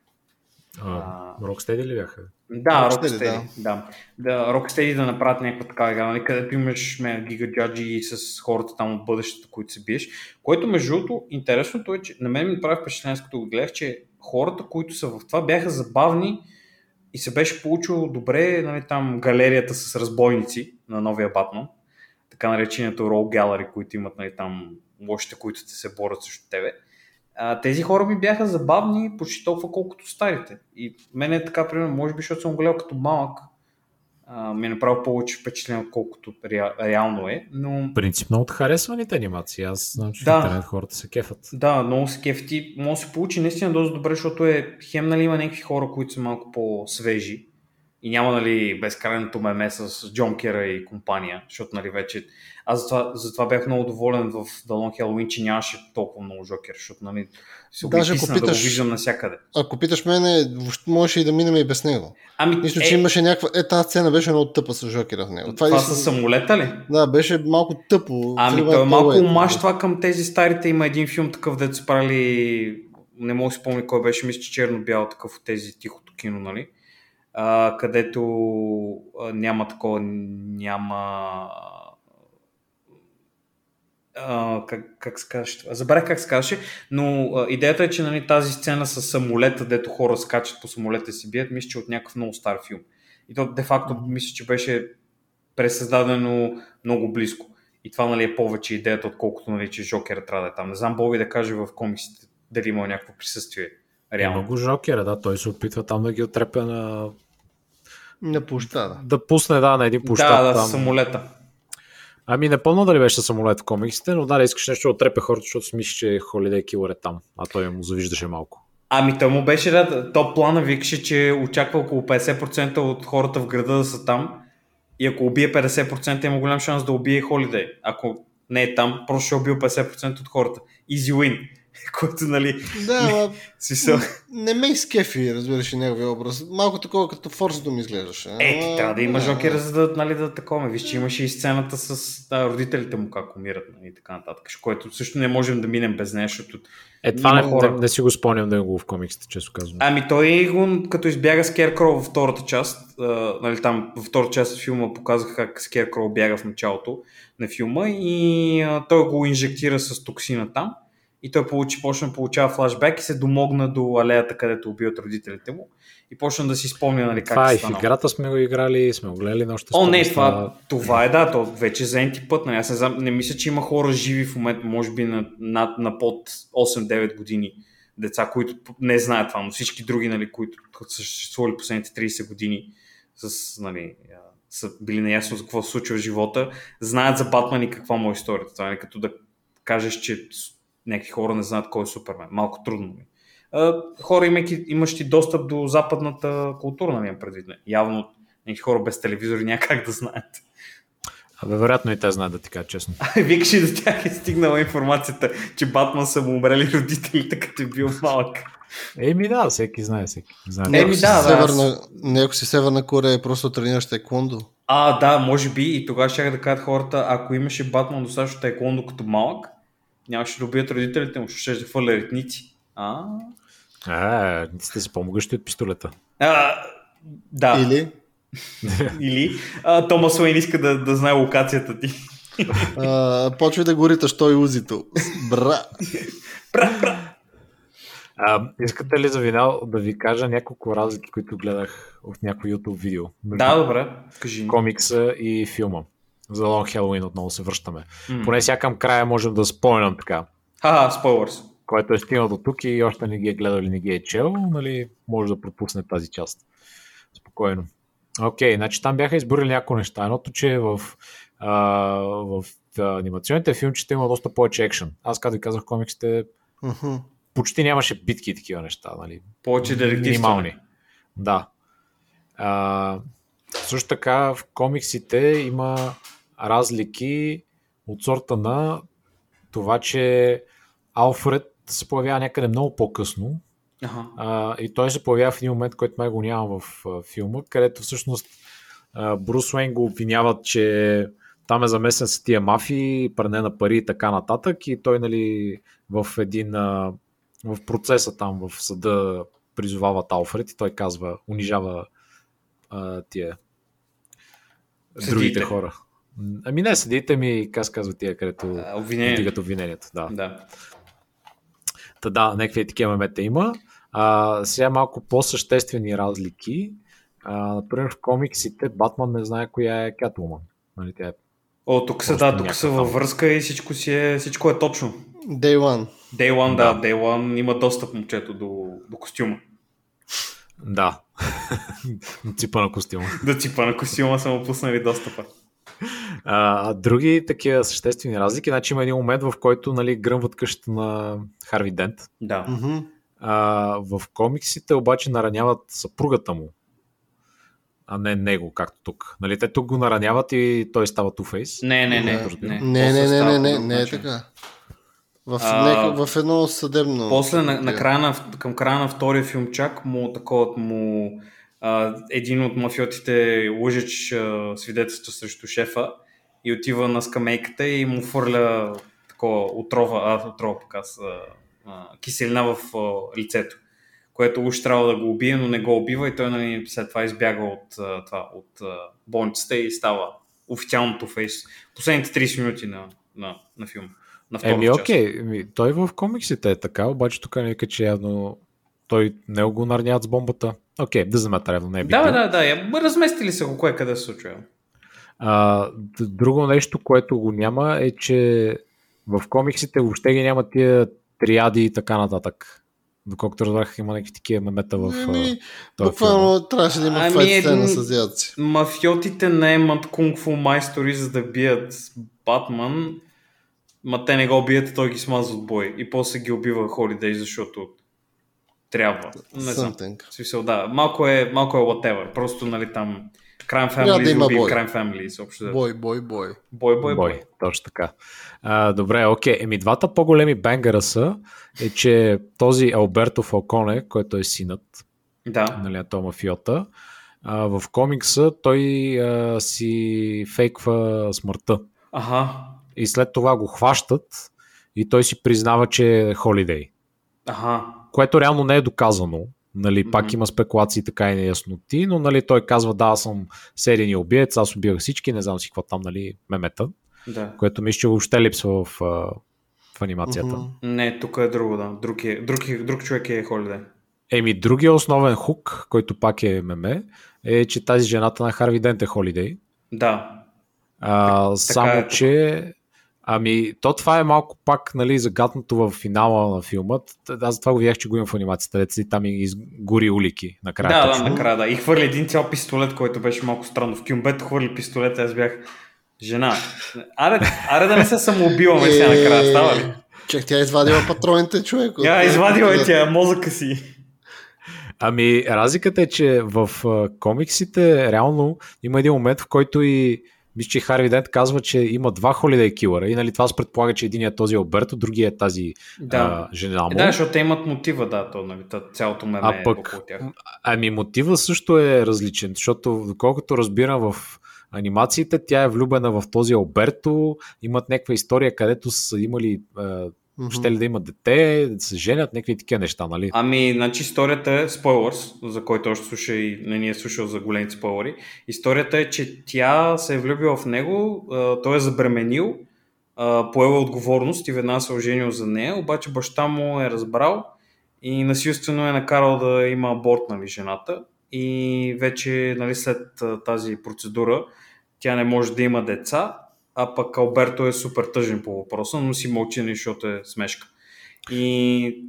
Rocksteady ли бяха? Да, Rocksteady, да. да. да Rocksteady да направят някаква така игра, нали, където имаш гигаджаджи с хората там от бъдещето, които се биеш. Което между другото, интересното е, че на мен ми прави впечатление, като го гледах, че хората, които са в това, бяха забавни и се беше получило добре нали, там галерията с разбойници на новия Батман, така нареченото Roll Gallery, които имат нали, там лошите, които се борят срещу тебе а, тези хора ми бяха забавни почти толкова колкото старите. И мен е така, примерно, може би, защото съм гледал като малък, а, ми е направил повече впечатление, отколкото ре, реално е. Но... Принципно от харесваните анимации. Аз знам, че да. интернет хората се кефат. Да, много се кефти. Може да се получи наистина доста добре, защото е хем нали има някакви хора, които са малко по-свежи и няма нали, безкрайното меме с Джонкера и компания, защото нали, вече аз затова, затова бях много доволен в The Long Halloween, че нямаше толкова много Джокер, защото нали, се Даже ако питаш, да го виждам навсякъде. Ако питаш мене, можеше и да минем и без него. Ами, Мисля, е... че имаше някаква... Е, тази сцена беше много тъпа с Жокера в него. Това, това с самолета ли? Да, беше малко тъпо. Ами, това е малко омаш това към тези старите. Има един филм такъв, дето са правили не мога да си спомня кой беше, мисля, че черно-бял такъв от тези тихото кино, нали? А, където а, няма такова, няма а, как, как се казваше Забравях как се казваше, но а, идеята е, че нали, тази сцена с самолета, дето хора скачат по самолета и си бият, мисля, че от някакъв много стар филм. И то де-факто мисля, че беше пресъздадено много близко. И това нали, е повече идеята, отколкото нали, че Жокер трябва да е там. Не знам Боби да каже в комиксите дали има някакво присъствие Реално. Има го Жокера, да, той се опитва там да ги отрепя на... На площада. Да пусне, да, на един площад. Да, да, там. самолета. Ами не помня дали беше самолет в комиксите, но да, искаш нещо да отрепе хората, защото си мислиш, че Holiday Killer е там, а той му завиждаше малко. Ами то му беше, да, то плана викаше, че очаква около 50% от хората в града да са там и ако убие 50% има голям шанс да убие Holiday. Ако не е там, просто ще убил 50% от хората. Easy win. който, нали... Да, ма, си не ме изкефи, разбираш, неговия образ. Малко такова като форсато ми изглеждаше. Е, ти трябва да има жокера, за да, нали, да такова. Виж, че имаше и сцената с да, родителите му как умират нали, и така нататък, което също не можем да минем без нещо, защото е, това не, хора... не, не, си го спомням да го в комиксите, често казвам. Ами той го, като избяга Скеркроу във втората част, а, нали, там във втората част от филма показаха как Скеркроу бяга в началото на филма и а, той го инжектира с токсина там и той получи, почна да получава флашбек и се домогна до алеята, където убиват родителите му и почна да си спомня нали, как това е в играта сме го играли, сме го гледали на още О, не, това, това е да, то вече за енти път. Нали. Аз не, знам, не мисля, че има хора живи в момента, може би на, на, на под 8-9 години деца, които не знаят това, но всички други, нали, които са съществували последните 30 години с, нали, са били наясно за какво се случва в живота, знаят за Батман и каква му е историята. Това е като да кажеш, че някакви хора не знаят кой е Супермен. Малко трудно ми. Хора, имайки, имащи достъп до западната култура, нали, предвид. Явно някакви хора без телевизори няма как да знаят. Абе, вероятно и те знаят да ти кажа честно. Викаш и до тях е стигнала информацията, че Батман са му умрели родителите, като е бил малък. Еми да, всеки знае, всеки знае. Еми да, северна, да. Ако си Северна Корея е просто тренираш тайкондо. А, да, може би и тогава ще да кажат хората, ако имаше Батман достатъчно тайкондо като малък, нямаше да убият родителите му, ще да хвърля ритници. А, а, ритниците са по-могъщи от пистолета. А, да. Или? Или а, Томас Уейн иска да, да знае локацията ти. А, почвай да го риташ той узито. Бра. бра, бра. А, искате ли за винал да ви кажа няколко разлики, които гледах в някой YouTube видео? Да, добре. Кажи. Комикса и филма за Long Halloween отново се връщаме. Mm. Поне сега към края можем да спомням така. Ха, спойлърс. Който е стигнал до тук и още не ги е гледал или не ги е чел, нали, може да пропусне тази част. Спокойно. Окей, okay, значи там бяха изборили някои неща. Едното, че в, а, в анимационните филмчета има доста повече екшен. Аз, както ви казах, комиксите uh-huh. почти нямаше битки и такива неща. Нали? Повече детективни. Да. А, също така в комиксите има разлики от сорта на това, че Алфред се появява някъде много по-късно. Ага. А, и той се появява в един момент, който май го няма в а, филма, където всъщност а, Брус Уейн го обвиняват, че там е замесен с тия мафии, пране на пари и така нататък. И той, нали, в един а, в процеса там в съда призовават Алфред и той казва, унижава а, тия Съдите. другите хора. Ами не, съдите ми, как казва тия, където обвинението. обвинението. Да. да. Та да, някакви такива мемета има. А, сега малко по-съществени разлики. А, например, в комиксите Батман не знае коя е Catwoman. Нали, тя е О, тук са, да, тук са във връзка и всичко, си е, всичко е точно. Day One. Day One, да, да Day One има достъп момчето до, до костюма. Да. ципа на костюма. да, ципа на костюма са му пуснали достъпа. А, други такива съществени разлики, значи има един момент, в който нали, гръмват къщата на Харви Дент. Да. А, в комиксите обаче нараняват съпругата му, а не него, както тук. Нали, те тук го нараняват и той става Two-Face. Не, не, не. Не, не, не, не, не, не, не е така. В, а, не, в едно съдебно. После на, на края на, към края на втория филм чак му такова му а, един от мафиотите лъжеч свидетелства срещу шефа и отива на скамейката и му фърля такова отрова, а, отрова пък аз, а, а, киселина в а, лицето, което уж трябва да го убие, но не го убива и той нали, след това избяга от, а, това, от а, болницата и става официалното фейс. Последните 30 минути на, на, на филма. На Еми, окей, okay. той в комиксите е така, обаче тук нека, че явно той не го нарняват с бомбата. Окей, да matter, не е Да, да, да, я, разместили се го кое къде се случва. А, друго нещо, което го няма е, че в комиксите въобще ги няма тия триади и така нататък. Доколкото разбрах, има някакви такива мемета в ами, Буквално трябваше да има ами, файт сцена с азиаци. Мафиотите наемат кунг-фу майстори, за да бият Батман, ма те не го бият, той ги смазва от бой. И после ги убива Холидей, защото трябва. Не знам. Смисъл, да. Малко е, малко е whatever. Просто, нали, там Crime Family да има бой. Crime Family. Съобщо, бой, бой, бой. Бой, бой, бой. Точно така. А, добре, окей. Еми, двата по-големи бенгъра са е, че този Алберто Фалконе, който е синът да. нали, то мафиота, а, в комикса той а, си фейква смъртта. Ага. И след това го хващат и той си признава, че е Холидей. Ага което реално не е доказано. Нали, mm-hmm. Пак има спекулации така и неясноти, но нали, той казва, да, аз съм серийния убиец, аз убивах всички, не знам си какво там, нали, мемета. Да. Което мисля, че въобще липсва в, в анимацията. Mm-hmm. Не, тук е друго, да. Друг, е, друг, е, друг човек е Холидей. Еми, другия основен хук, който пак е меме, е, че тази жената на Харви Дент е Холидей. Да. А, само, е, че Ами, то това е малко пак нали, загаднато в финала на филма. Аз за това го видях, че го имам в анимацията, деца и там и изгори улики накрая. Да, точно. да, накрая, да. И хвърли един цял пистолет, който беше малко странно. В Кюмбет хвърли пистолет, аз бях жена. Аре, аре да не се самоубиваме сега накрая, става ли? Чех, тя е извадила патроните, човек. Тя е извадила и тя мозъка си. Ами, разликата е, че в комиксите реално има един момент, в който и мисля, че Харви Дент казва, че има два холидей килъра и нали, това се предполага, че един е този Алберто, другия е тази да. а, жена му. Е, да, защото те имат мотива, да, то, нали, цялото меме а е пък, тях. Ами мотива също е различен, защото доколкото разбирам в анимациите, тя е влюбена в този Алберто, имат някаква история, където са имали Mm-hmm. Ще ли да имат дете, да се женят, някакви такива неща, нали? Ами, значи историята е спойлърс, за който още слуша и не ни е слушал за големите спойлери. Историята е, че тя се е влюбила в него, той е забременил, поела отговорност и веднага се е оженил за нея, обаче баща му е разбрал и насилствено е накарал да има аборт, нали, жената. И вече, нали, след тази процедура, тя не може да има деца а пък Алберто е супер тъжен по въпроса, но си мълчи, нали, защото е смешка. И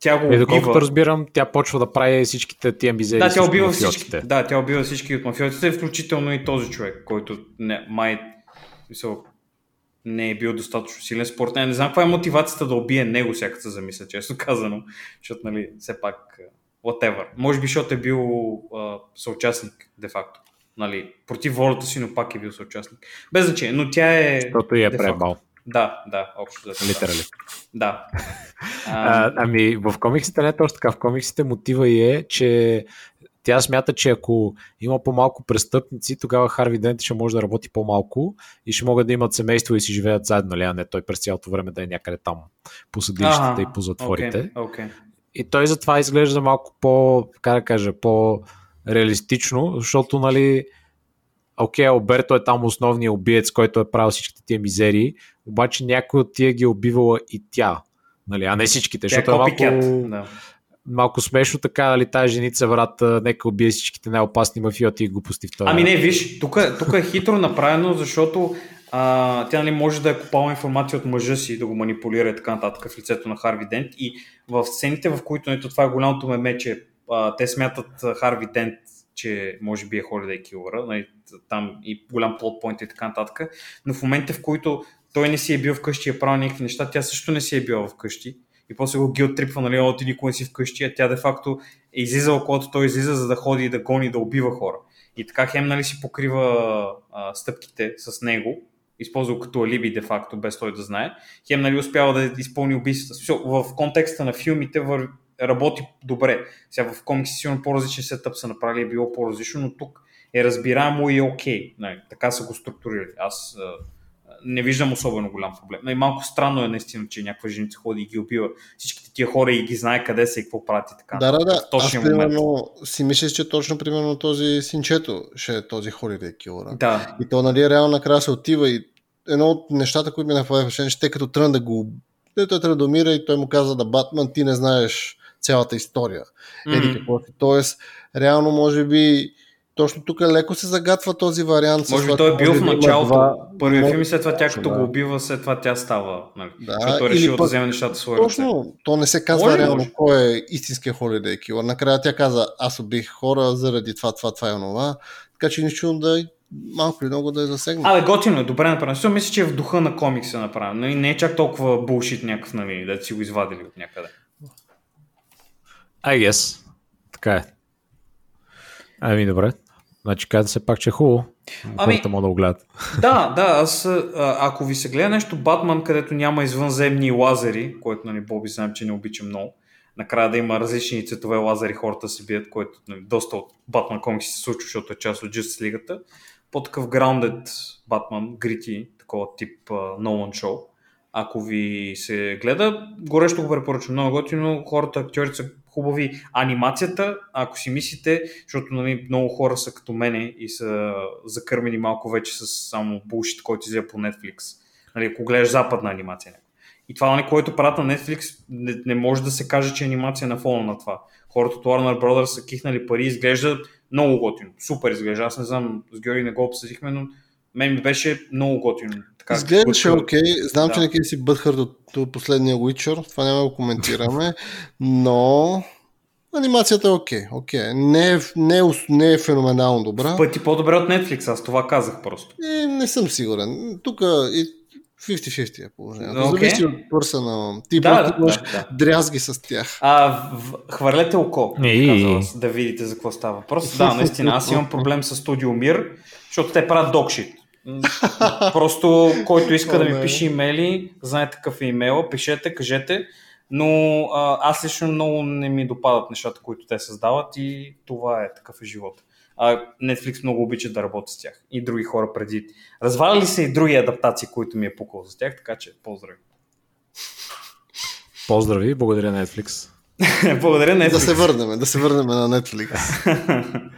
тя го убива. И доколкото разбирам, тя почва да прави всичките тия мизери. Да, тя убива всички. Да, тя убива всички от мафиотите, включително и този човек, който не, май, мисъл, не е бил достатъчно силен спорт. Не, не знам каква е мотивацията да убие него, всяка се замисля, честно казано, защото, нали, все пак, whatever. Може би, защото е бил а, съучастник, де-факто. Нали, против волята си, но пак е бил съучастник. Без значение, но тя е... Защото я е пребал. Да, да, общо за Литерали. Да. А, ами, в комиксите не е точно така. В комиксите мотива и е, че тя смята, че ако има по-малко престъпници, тогава Харви Дент ще може да работи по-малко и ще могат да имат семейство и си живеят заедно, нали, а не той през цялото време да е някъде там по съдилищата и по затворите. Okay, okay. И той затова изглежда малко по, как да кажа, по-реалистично, защото, нали, окей, okay, Алберто е там основният убиец, който е правил всичките тия мизерии, обаче някой от тия ги е убивала и тя, нали, а не всичките, тя защото е малко... Малко смешно така, нали, тази женица, брат, нека убие всичките най-опасни мафиоти и глупости в този. Ами не, виж, тук, тук е хитро направено, защото а, тя нали, може да е купала информация от мъжа си, да го манипулира и така нататък в лицето на Харви Дент. И в сцените, в които ето, това е голямото меме, че а, те смятат Харви Дент, че може би е Holiday Killer, нали, там и голям плот point и така нататък. Но в момента, в които той не си е бил вкъщи и е правил някакви неща, тя също не си е била вкъщи и после го ги оттрипва, нали, от никой не си вкъщи, а тя де факто е излизала, когато той излиза, за да ходи и да гони, да убива хора. И така Хем нали, си покрива а, стъпките с него, използва като алиби де факто, без той да знае. Хем нали, успява да изпълни убийствата. В контекста на филмите. Работи добре. Сега в комикси сигурно по-различен сетъп са направили, е било по-различно, но тук е разбираемо и е окей. Okay. Нали, така са го структурирали. Аз не виждам особено голям проблем. Но и малко странно е наистина, че някаква женица ходи и ги убива всичките тия хора и ги знае къде са и какво правят и така. Да, да, да. Аз примерно си мислиш, че точно примерно този синчето ще е този Holiday Killer. Да. И то нали реално накрая се отива и едно от нещата, които ми направи впечатление, че те като тръгна да го той трябва да умира и той му каза да Батман, ти не знаеш цялата история. Mm. Еди какво си. Тоест, реално може би точно тук леко се загатва този вариант. Може би той е бил в началото, два... първия филм и след това тя като да. го убива, след това тя става. Нали? Да, защото е решила пък... да вземе нещата своя Точно, ръце. то не се казва може, реално може. кой е истинския Holiday Killer. Накрая тя каза, аз убих хора заради това, това, това и онова. Така че нищо да малко или много да е засегнат. Абе, готино е, добре направено. Също мисля, че е в духа на комикса направено. Не е чак толкова булшит някакъв, нали, да си го извадили от някъде. I guess. Така е. Ами, добре. Значи каза се пак, че е хубаво. Ами, Хората могат да го гледат. Да, да, аз, ако ви се гледа нещо Батман, където няма извънземни лазери, което нали, Боби знам, че не обича много, накрая да има различни цветове лазери, хората се бият, което нали, доста от Батман комикси се случва, защото е част от Justice Лигата. По-такъв grounded Батман, грити, такова тип uh, Nolan Show. Ако ви се гледа, горещо го препоръчвам. Много готино, хората, актьорите са хубави. Анимацията, ако си мислите, защото нали, много хора са като мене и са закърмени малко вече с само булшит, който излезе по Netflix. Нали, ако гледаш западна анимация. И това, нали, което правят на Netflix, не, не може да се каже, че е анимация на фона на това. Хората от Warner Brothers са кихнали пари, изглежда много готино. Супер изглежда. Аз не знам, с Георги не го обсъдихме, но мен ми беше много готино. Така, Изглеждаше окей. Okay. Знам, да. че не си бъдхър от последния Witcher, това няма да го коментираме, но анимацията е окей. Okay. Okay. Не, е, не, е, не е феноменално добра. В пъти по-добре от Netflix, аз това казах просто. Е, не съм сигурен. Тук и 50-50 е положението. Okay. Зависи от персонал. Ти да, просто да, да, да. дрязги с тях. А, в, хвърлете око, и... да видите за какво става въпрос. Да, наистина, аз имам проблем с Студио Мир, защото те правят докшит. Просто който иска да ми пише имейли, знаете какъв е имейла, пишете, кажете, но а, аз лично много не ми допадат нещата, които те създават и това е такъв е живот. А Netflix много обича да работи с тях и други хора преди. Разваляли се и други адаптации, които ми е пукал за тях, така че поздрави. Поздрави, благодаря Netflix. благодаря Netflix. Да се върнем, да се върнем на Netflix.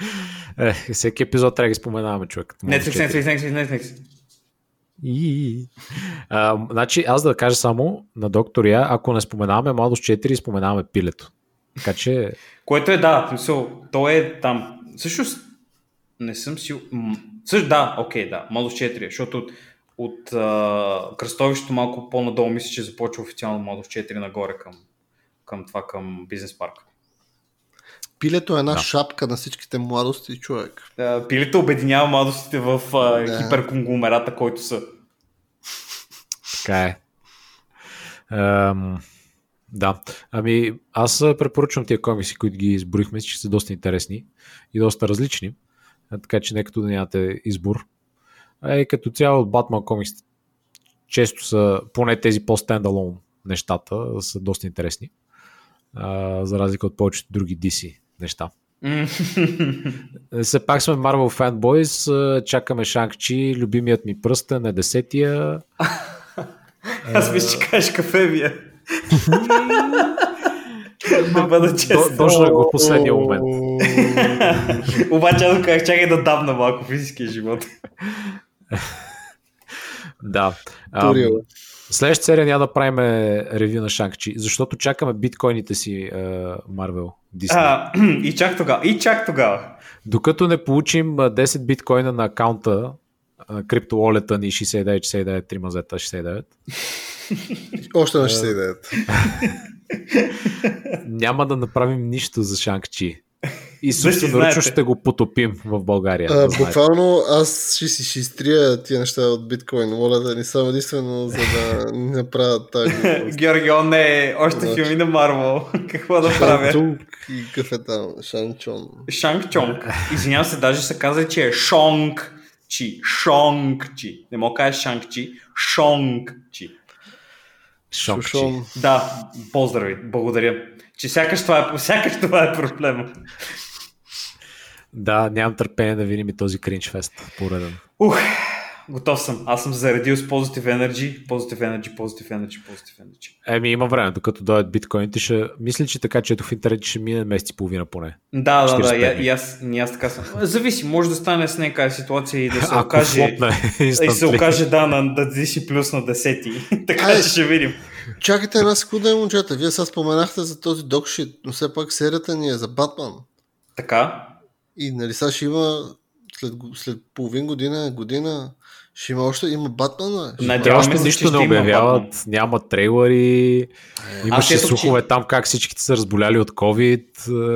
Е, всеки епизод трябва да ги споменаваме, човек. Netflix, Netflix, Netflix, Netflix. И, а, значи аз да кажа само на доктор Я, ако не споменаваме Младост 4, споменаваме пилето. Така че... Което е, да, смисъл, то е там. Също не съм си... Също, да, окей, да, Младост 4, защото от, от а, кръстовището малко по-надолу мисля, че започва официално Младост 4 нагоре към, към това, към бизнес парка. Пилето е една да. шапка на всичките младости, човек. Пилето обединява младостите в да. хиперконгломерата, който са. така е. Ам, да, ами аз препоръчвам тия комикси, които ги изборихме, че са доста интересни и доста различни, така че нека да нямате избор. А и като цяло от Batman комиксите често са, поне тези по-стендалон нещата, са доста интересни, а, за разлика от повечето други DC неща. Все пак сме Marvel Fanboys, чакаме Шанг-Чи, любимият ми пръстен е десетия. Аз мисля, че кажеш кафе ми е. да бъда честен. Дошна го в последния момент. Обаче аз казах, чакай да дам на малко физическия живот. да. Следващата серия няма да правим ревю на Шанкчи, защото чакаме биткоините си Марвел. Uh, и чак тогава. И чак тогава. Докато не получим 10 биткоина на акаунта, криптоволета ни 69, 69, 3 мазета 69. Още на 69. Няма да направим нищо за Шанкчи. И собственоръчно ще го потопим в България. А, да буквално аз ще си ще изтрия тия неща от биткоин. Моля да ни само единствено, за да не направят тази. Георги, он не е още значи... филми на Марвел. Какво да правя? Шанг и какъв е там? Шанг Чон. Шанг Чонг. Извинявам се, даже се каза, че е Шонг Чи. Шонг Чи. Не мога да кажа Шанг Чи. Шонг Чи. Шонг Чи. Да, поздрави. Благодаря. Че сякаш това е, сякаш това е проблема. Да, нямам търпение да видим и този кринч фест пореден. Ух, готов съм. Аз съм заредил с Positive Energy, Positive Energy, Positive Energy, Positive Energy. Еми има време, докато дойдат биткоините, ще... мисля, че така, че ето в интернет ще мине месец и половина поне. Да, да, да, и, и, аз, и аз така съм. Зависи, може да стане с някаква ситуация и да се окаже, и се окаже да, на, да си плюс на десети. така Ай, че ще видим. Чакайте една секунда, момчета. Вие сега споменахте за този докшит, но все пак серията ни е за Батман. Така. И нали сега ще има след, след половин година, година, ще има още, има Батман. Надяваме се, нищо не обявяват, няма трейлери, е. имаше слухове че... там как всичките са разболяли от COVID.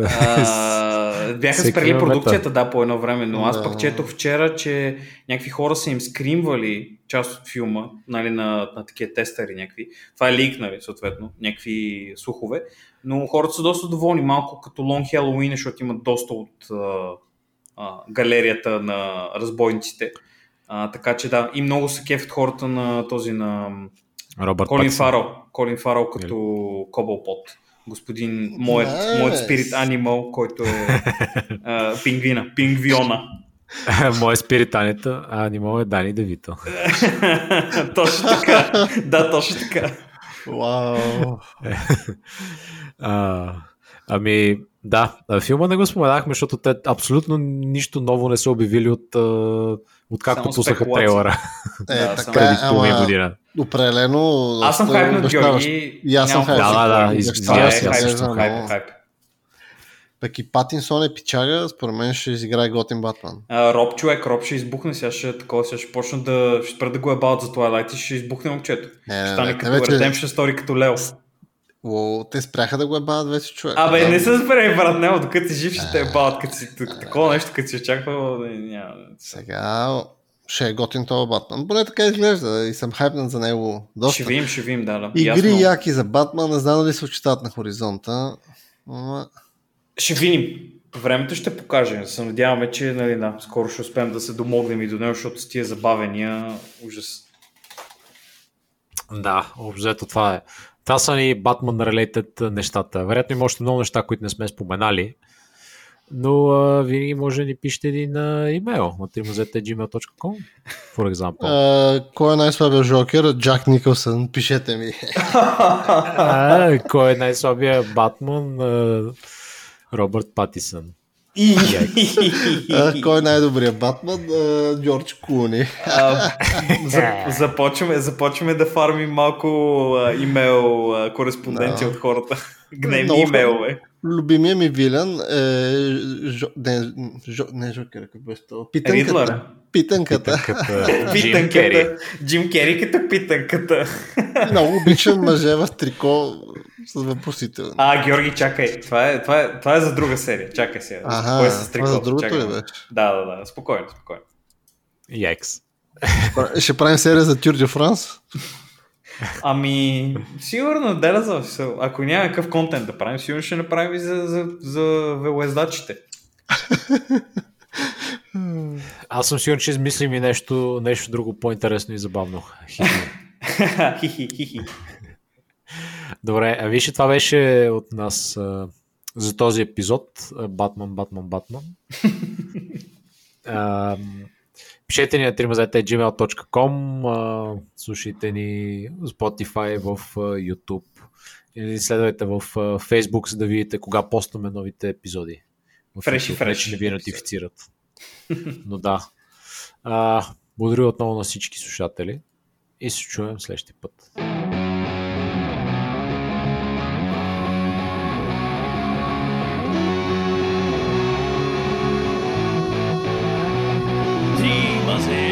А, бяха спрели продукцията, да, по едно време, но аз да. пък четох вчера, че някакви хора са им скримвали част от филма, нали, на, на такива тестери някакви. Това е лик, нали, съответно, някакви слухове. Но хората са доста доволни, малко като Long Halloween, защото имат доста от а, а, галерията на разбойниците. А, така че да, и много са кефят хората на този на Робърт Колин Фарал. Колин Фарал като Кобълпот. Господин, моят, моят спирит анимал, който е а, пингвина, пингвиона. Моят спирит анимал е Дани Девито. точно така. Да, точно така. Вау. ами, да, филма не го споменахме, защото те абсолютно нищо ново не са обявили от, от както пуснаха трейлера. Е, така, преди половин година. Определено. Аз съм хайпнат, Георги. И аз съм хайпнат. Да, да, да. Се, хайп, хайп. Пък и Патинсон е пичага, според мен ще изиграе готин Батман. А, Роб човек, Роб ще избухне, сега ще, такова, сега ще почна да, ще спра да го ебават за Twilight и ще избухне момчето. Не, ще стане като вече... Redemption Story като Лео. О, те спряха да го ебават вече човек. Абе, да, не са спрели, брат, не, докато си жив ще те ебават, като си такова нещо, като си очаква, няма. Сега ще е готин това Батман. Поне така изглежда и съм хайпнат за него доста. Ще видим, ще видим, да. да. Игри Ясно. яки за Батман, не знам дали се очитат на хоризонта. Но... Ще видим. Времето ще покаже. Се надяваме, че нали, да, скоро ще успеем да се домогнем и до него, защото с тия забавения ужас. Да, обзето това е. Това са ни Batman related нещата. Вероятно има още много неща, които не сме споменали, но а, винаги може да ни пишете един а, имейл на trimazete.gmail.com for example. Uh, кой е най-слабия жокер? Джак Никълсън. Пишете ми. а, кой е най-слабия Батман? Робърт Патисън. И... кой е най-добрият Батман? Джордж Куни. започваме, започваме да фармим малко имейл кореспонденция от хората. Гневни имейлове. Любимия ми вилен е... Жо... Не, жо... не Жокер, как беше това? Питънката. Питънката. Питънката. Джим Кери като питънката. Много обичам мъже в трико с въпросителни. А, Георги, чакай. Това е, това е, това е за друга серия. Чакай сега. Ага, Кой е с трико? Това за другото чакай. ли беше? Да, да, да. Спокойно, спокойно. Якс. Ще правим серия за Тюр де Франс? Ами, сигурно, да, за, ако няма какъв контент да правим, сигурно ще направим и за, за, за велоездачите. Аз съм сигурен, че измислим и нещо, нещо друго по-интересно и забавно. Добре, а виж, това беше от нас а, за този епизод. Батман, Батман, Батман. Пишете ни на trimazet.gmail.com Слушайте ни в Spotify, в YouTube или следвайте в Facebook, за да видите кога постаме новите епизоди. Фреши, фреши. Не ви нотифицират. Но да. А, благодаря отново на всички слушатели и се чуем следващия път. Three. Aussie.